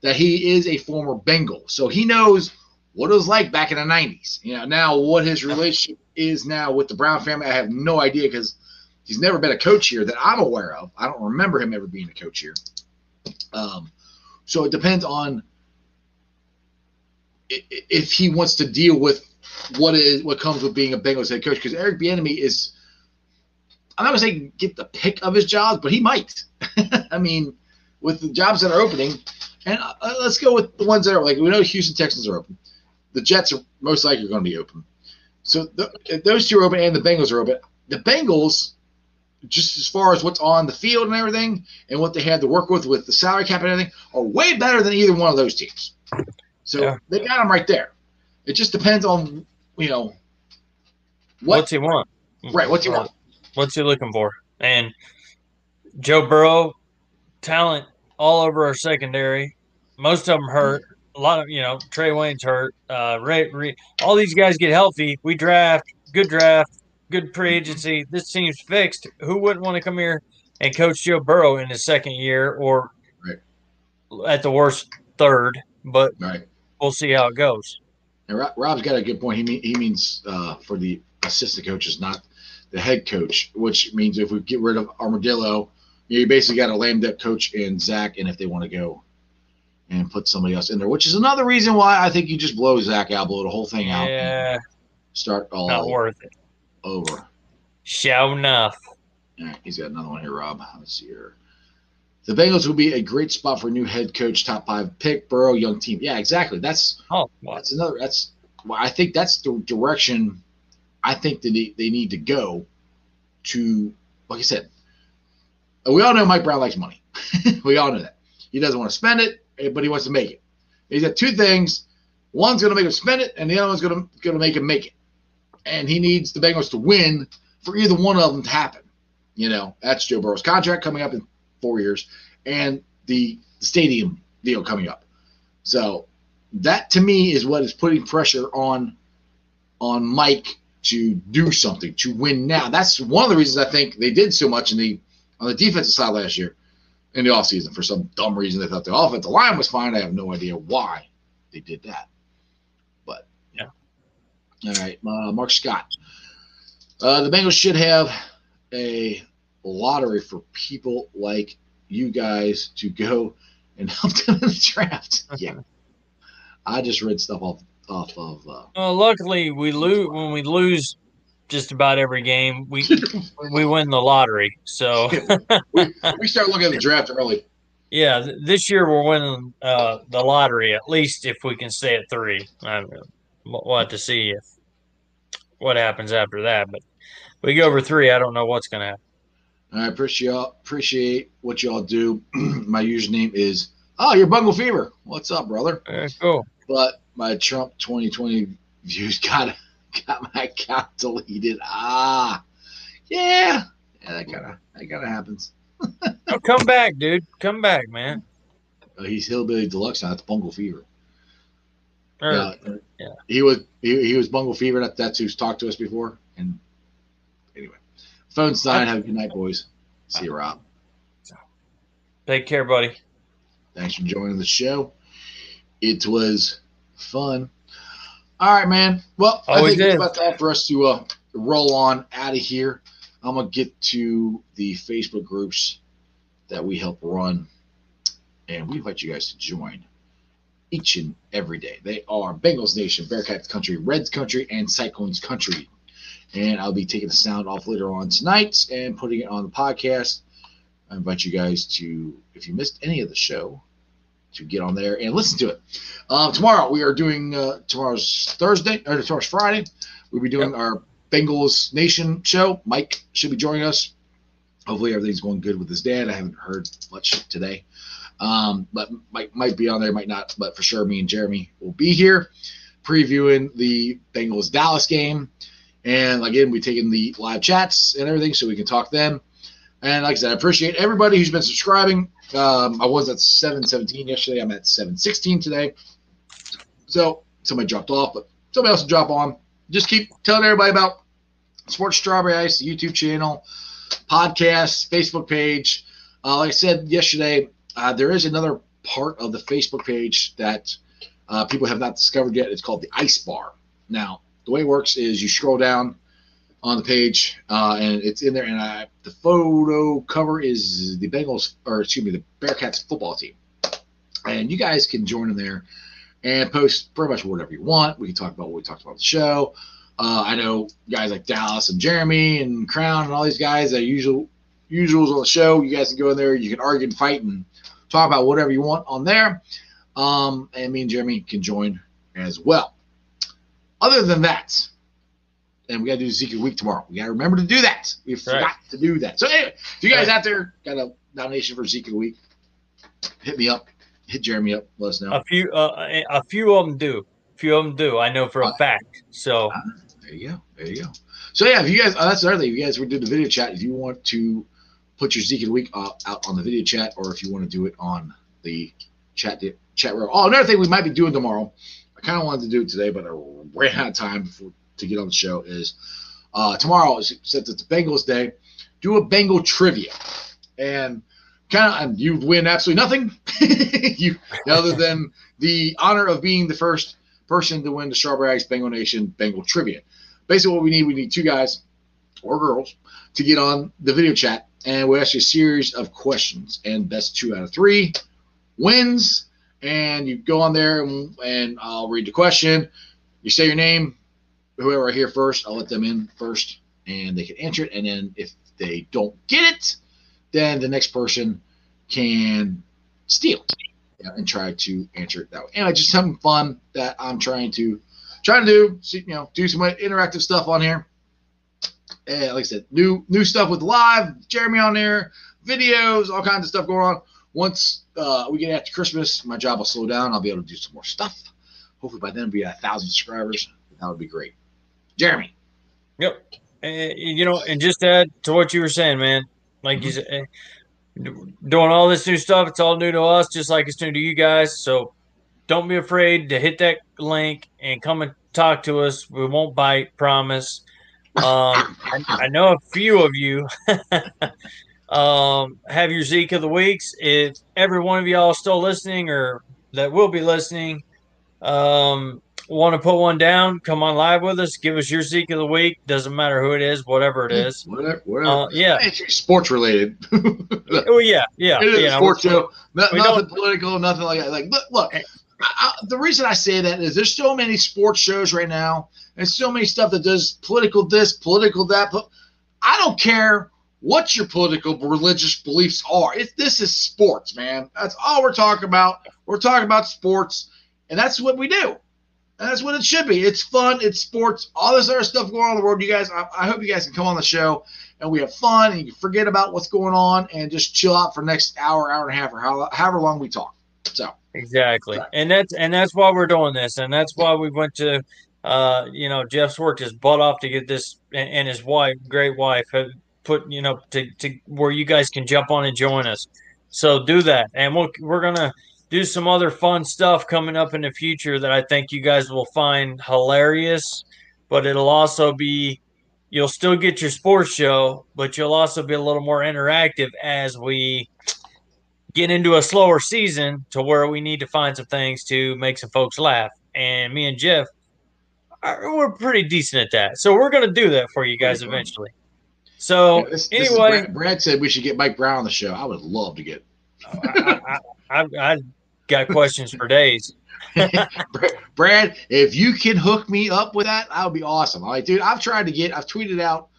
That he is a former Bengal, so he knows what it was like back in the 90s. You know, now what his relationship is now with the Brown family, I have no idea because he's never been a coach here that I'm aware of. I don't remember him ever being a coach here. Um, so it depends on if he wants to deal with what is what comes with being a Bengals head coach. Because Eric Bieniemy is, I'm not gonna say get the pick of his jobs, but he might. I mean, with the jobs that are opening, and uh, let's go with the ones that are like we know Houston Texans are open the Jets are most likely going to be open. So th- if those two are open and the Bengals are open. The Bengals, just as far as what's on the field and everything, and what they had to work with with the salary cap and everything, are way better than either one of those teams. So Yeah. they got them right there. It just depends on you know what What's he want? right. What's he want? What's he looking for? And Joe Burrow, talent all over our secondary. Most of them hurt. A lot of you know Trae Waynes hurt. Uh, Ray, Ray, all these guys get healthy. We draft good draft, good pre agency. This team's fixed. Who wouldn't want to come here and coach Joe Burrow in his second year, or Right. at the worst third. But Right. we'll see how it goes. And Rob, Rob's got a good point. He mean, he means uh, for the assistant coaches, not the head coach, which means if we get rid of Armadillo, you basically got a lame duck coach in Zach, and if they want to go and put somebody else in there, which is another reason why I think you just blow Zach out, blow the whole thing out, and Yeah, start all not worth it. over. Show enough. All right, he's got another one here, Rob. Let's see here. The Bengals will be a great spot for a new head coach, top five pick, Burrow, young team. Yeah, exactly. That's Oh, what? that's another. That's well, I think that's the direction I think that they, they need to go to. Like I said, we all know Mike Brown likes money. we all know that he doesn't want to spend it, eh, but he wants to make it. He's got two things. One's going to make him spend it, and the other one's going to going to make him make it. And he needs the Bengals to win for either one of them to happen. You know, that's Joe Burrow's contract coming up in four years, and the stadium deal coming up. So that to me is what is putting pressure on on Mike to do something to win now. That's one of the reasons I think they did so much in the on the defensive side last year in the offseason. For some dumb reason, they thought the offensive line was fine. I have no idea why they did that. But Yeah. All right, uh, Mark Scott. Uh, the Bengals should have a lottery for people like you guys to go and help them in the draft. Yeah. I just read stuff off off of uh, Well, luckily we lose when we lose just about every game. We we win the lottery. So we start looking at the draft early. yeah, th- this year we're winning uh, the lottery at least if we can stay at three. I don't know. We'll we'll have to see if what happens after that. But we go over three. I don't know what's going to happen. I appreciate appreciate what y'all do. my username is oh, you're Bungle Fever. What's up, brother? Uh, cool. But my Trump 2020 views got got my account deleted. Ah, yeah, yeah, that kind of that kind of happens. Oh, come back, dude. Come back, man. Uh, he's Hillbilly Deluxe now. It's Bungle Fever. Or- yeah, yeah. He was he, he was Bungle Fever. That, that's who's talked to us before. And phone's sign. Have a good night, boys. See you, Rob. Take care, buddy. Thanks for joining the show. It was fun. All right, man. Well, I think it's about time for us to uh, roll on out of here. I'm gonna get to the Facebook groups that we help run, and we invite you guys to join each and every day. They are Bengals Nation, Bearcats Country, Reds Country, and Cyclones Country. And I'll be taking the sound off later on tonight and putting it on the podcast. I invite you guys to, if you missed any of the show, to get on there and listen to it. Um, tomorrow we are doing uh, tomorrow's Thursday or tomorrow's Friday. We'll be doing our Bengals Nation show. Mike should be joining us. Hopefully everything's going good with his dad. I haven't heard much today, um, but Mike might be on there, might not. But for sure, me and Jeremy will be here previewing the Bengals Dallas game. And again, we taking the live chats and everything so we can talk them. And like I said, I appreciate everybody who's been subscribing. Um, I was at 717 yesterday. I'm at 716 today. So somebody dropped off, but somebody else will drop on. Just keep telling everybody about Sports Strawberry Ice, the YouTube channel, podcast, Facebook page. Uh, like I said yesterday, uh, there is another part of the Facebook page that uh, people have not discovered yet. It's called the Ice Bar. Now, the way it works is you scroll down on the page, uh, and it's in there. And I, the photo cover is the Bengals, or excuse me, the Bearcats football team. And you guys can join in there and post pretty much whatever you want. We can talk about what we talked about on the show. Uh, I know guys like Dallas and Jeremy and Crown and all these guys that usual usuals on the show. You guys can go in there. You can argue and fight and talk about whatever you want on there. Um, and me and Jeremy can join as well. Other than that, and we got to do Zeke Week tomorrow. We got to remember to do that. We Right. forgot to do that. So anyway, if you guys Right. out there got a nomination for Zeke Week, hit me up. Hit Jeremy up. Let us know. A few, uh, a few of them do. A few of them do. I know for a Uh, fact. So There you go. There you go. So yeah, if you guys, uh, that's another thing. If you guys would do the video chat, if you want to put your Zeke of the week uh, out on the video chat, or if you want to do it on the chat chat room. Oh, another thing we might be doing tomorrow. I kind of wanted to do it today, but I ran out of time before, to get on the show. Is uh, tomorrow, since it's Bengals Day, do a Bengal trivia. and kind of you win absolutely nothing. you other than the honor of being the first person to win the Strawberry Ice Bengal Nation Bengal Trivia. Basically, what we need, we need two guys or girls to get on the video chat, and we'll ask you a series of questions, and best two out of three wins. And you go on there, and, and I'll read the question. You say your name, whoever I hear first, I'll let them in first, and they can answer it. And then if they don't get it, then the next person can steal and try to answer it that way. Anyway, just something fun that I'm trying to trying to do. You know, do some interactive stuff on here. And like I said, new new stuff with live, Jeremy on there, videos, all kinds of stuff going on. Once uh, we get after Christmas, my job will slow down. I'll be able to do some more stuff. Hopefully by then be at a thousand subscribers. That would be great. Jeremy. Yep. And, you know, and just to add to what you were saying, man, like mm-hmm. you said, doing all this new stuff, it's all new to us, just like it's new to you guys. So don't be afraid to hit that link and come and talk to us. We won't bite, promise. Um, I, I, know a few of you um, have your Zeke of the weeks. If every one of y'all still listening or that will be listening, um, want to put one down, come on live with us. Give us your Zeke of the week. Doesn't matter who it is, whatever it is. Whatever, whatever. Uh, yeah, it's sports related. oh yeah, yeah. It is yeah, sports show. No, nothing political, nothing like that. Like look, look I, I, the reason I say that is there's so many sports shows right now, and so many stuff that does political this, political that. But I don't care what your political religious beliefs are. It, this is sports, man. That's all we're talking about. We're talking about sports, and that's what we do. And that's what it should be. It's fun. It's sports. All this other stuff going on in the world. You guys, I, I hope you guys can come on the show and we have fun and you forget about what's going on and just chill out for next hour, hour and a half, or how, however long we talk. So exactly, and that's and that's why we're doing this, and that's why we went to. Uh, you know, Jeff's worked his butt off to get this, and, and his wife, great wife, have put you know to, to where you guys can jump on and join us. So do that, and we'll, we're gonna do some other fun stuff coming up in the future that I think you guys will find hilarious. But it'll also be, you'll still get your sports show, but you'll also be a little more interactive as we get into a slower season to where we need to find some things to make some folks laugh. And me and Jeff, are, we're pretty decent at that. So we're going to do that for you guys eventually. So yeah, this, anyway, this Brad, Brad, said we should get Mike Brown on the show. I would love to get. I, I, I, I got questions for days. Brad, if you can hook me up with that, that would be awesome. All right, dude. I've tried to get. I've tweeted out.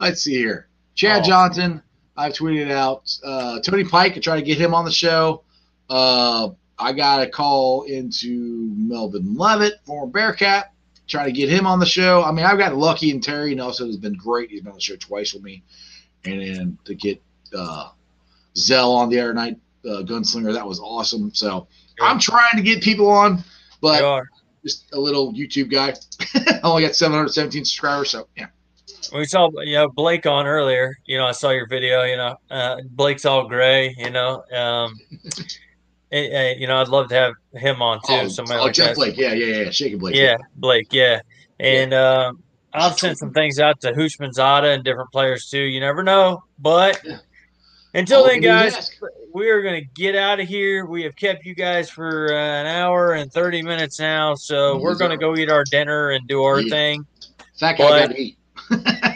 Let's see here. Chad oh. Johnson. I've tweeted out uh, Tony Pike. I try to get him on the show. Uh, I got a call into Melvin Levitt, former Bearcat. Try to get him on the show. I mean, I've got Lucky and Terry Nelson has been great. He's been on the show twice with me, and then to get uh, Zell on the other night uh, Gunslinger. That was awesome. So yeah. I'm trying to get people on, but just a little YouTube guy. I only got 717 subscribers. So yeah. We saw you know Blake on earlier. You know, I saw your video. You know, uh, Blake's all gray. You know, um, eh, you know, I'd love to have him on too. Oh, somebody oh like Jeff that. Blake. Yeah, yeah, yeah. Shaking Blake. Yeah, Blake. Yeah, and yeah. Uh, I've sent some things out to Houshmandzadeh and different players too. You never know, but. Yeah until then, guys, we are going to get out of here. We have kept you guys for uh, an hour and 30 minutes now. So we're going to go eat our dinner and do our thing. Fat guy got to eat.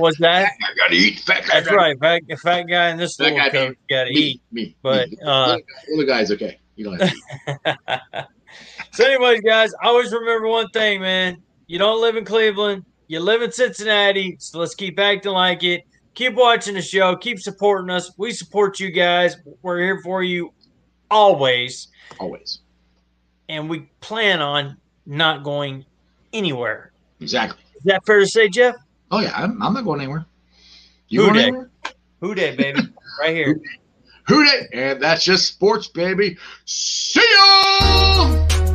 was that? Fat guy got to eat. Fat guy That's right. Fat, fat guy in this fat little coat got to eat. Me. But me. Uh, little guy's okay. You don't have to eat. so, anyways, guys, I always remember one thing, man. You don't live in Cleveland. You live in Cincinnati. So let's keep acting like it keep watching the show. Keep supporting us. We support you guys. We're here for you always. Always. And we plan on not going anywhere. Exactly. Is that fair to say, Jeff? Oh yeah, I'm, I'm not going anywhere. You Who anywhere? Who Dey, baby? right here. Who Dey? And that's just sports, baby. See ya!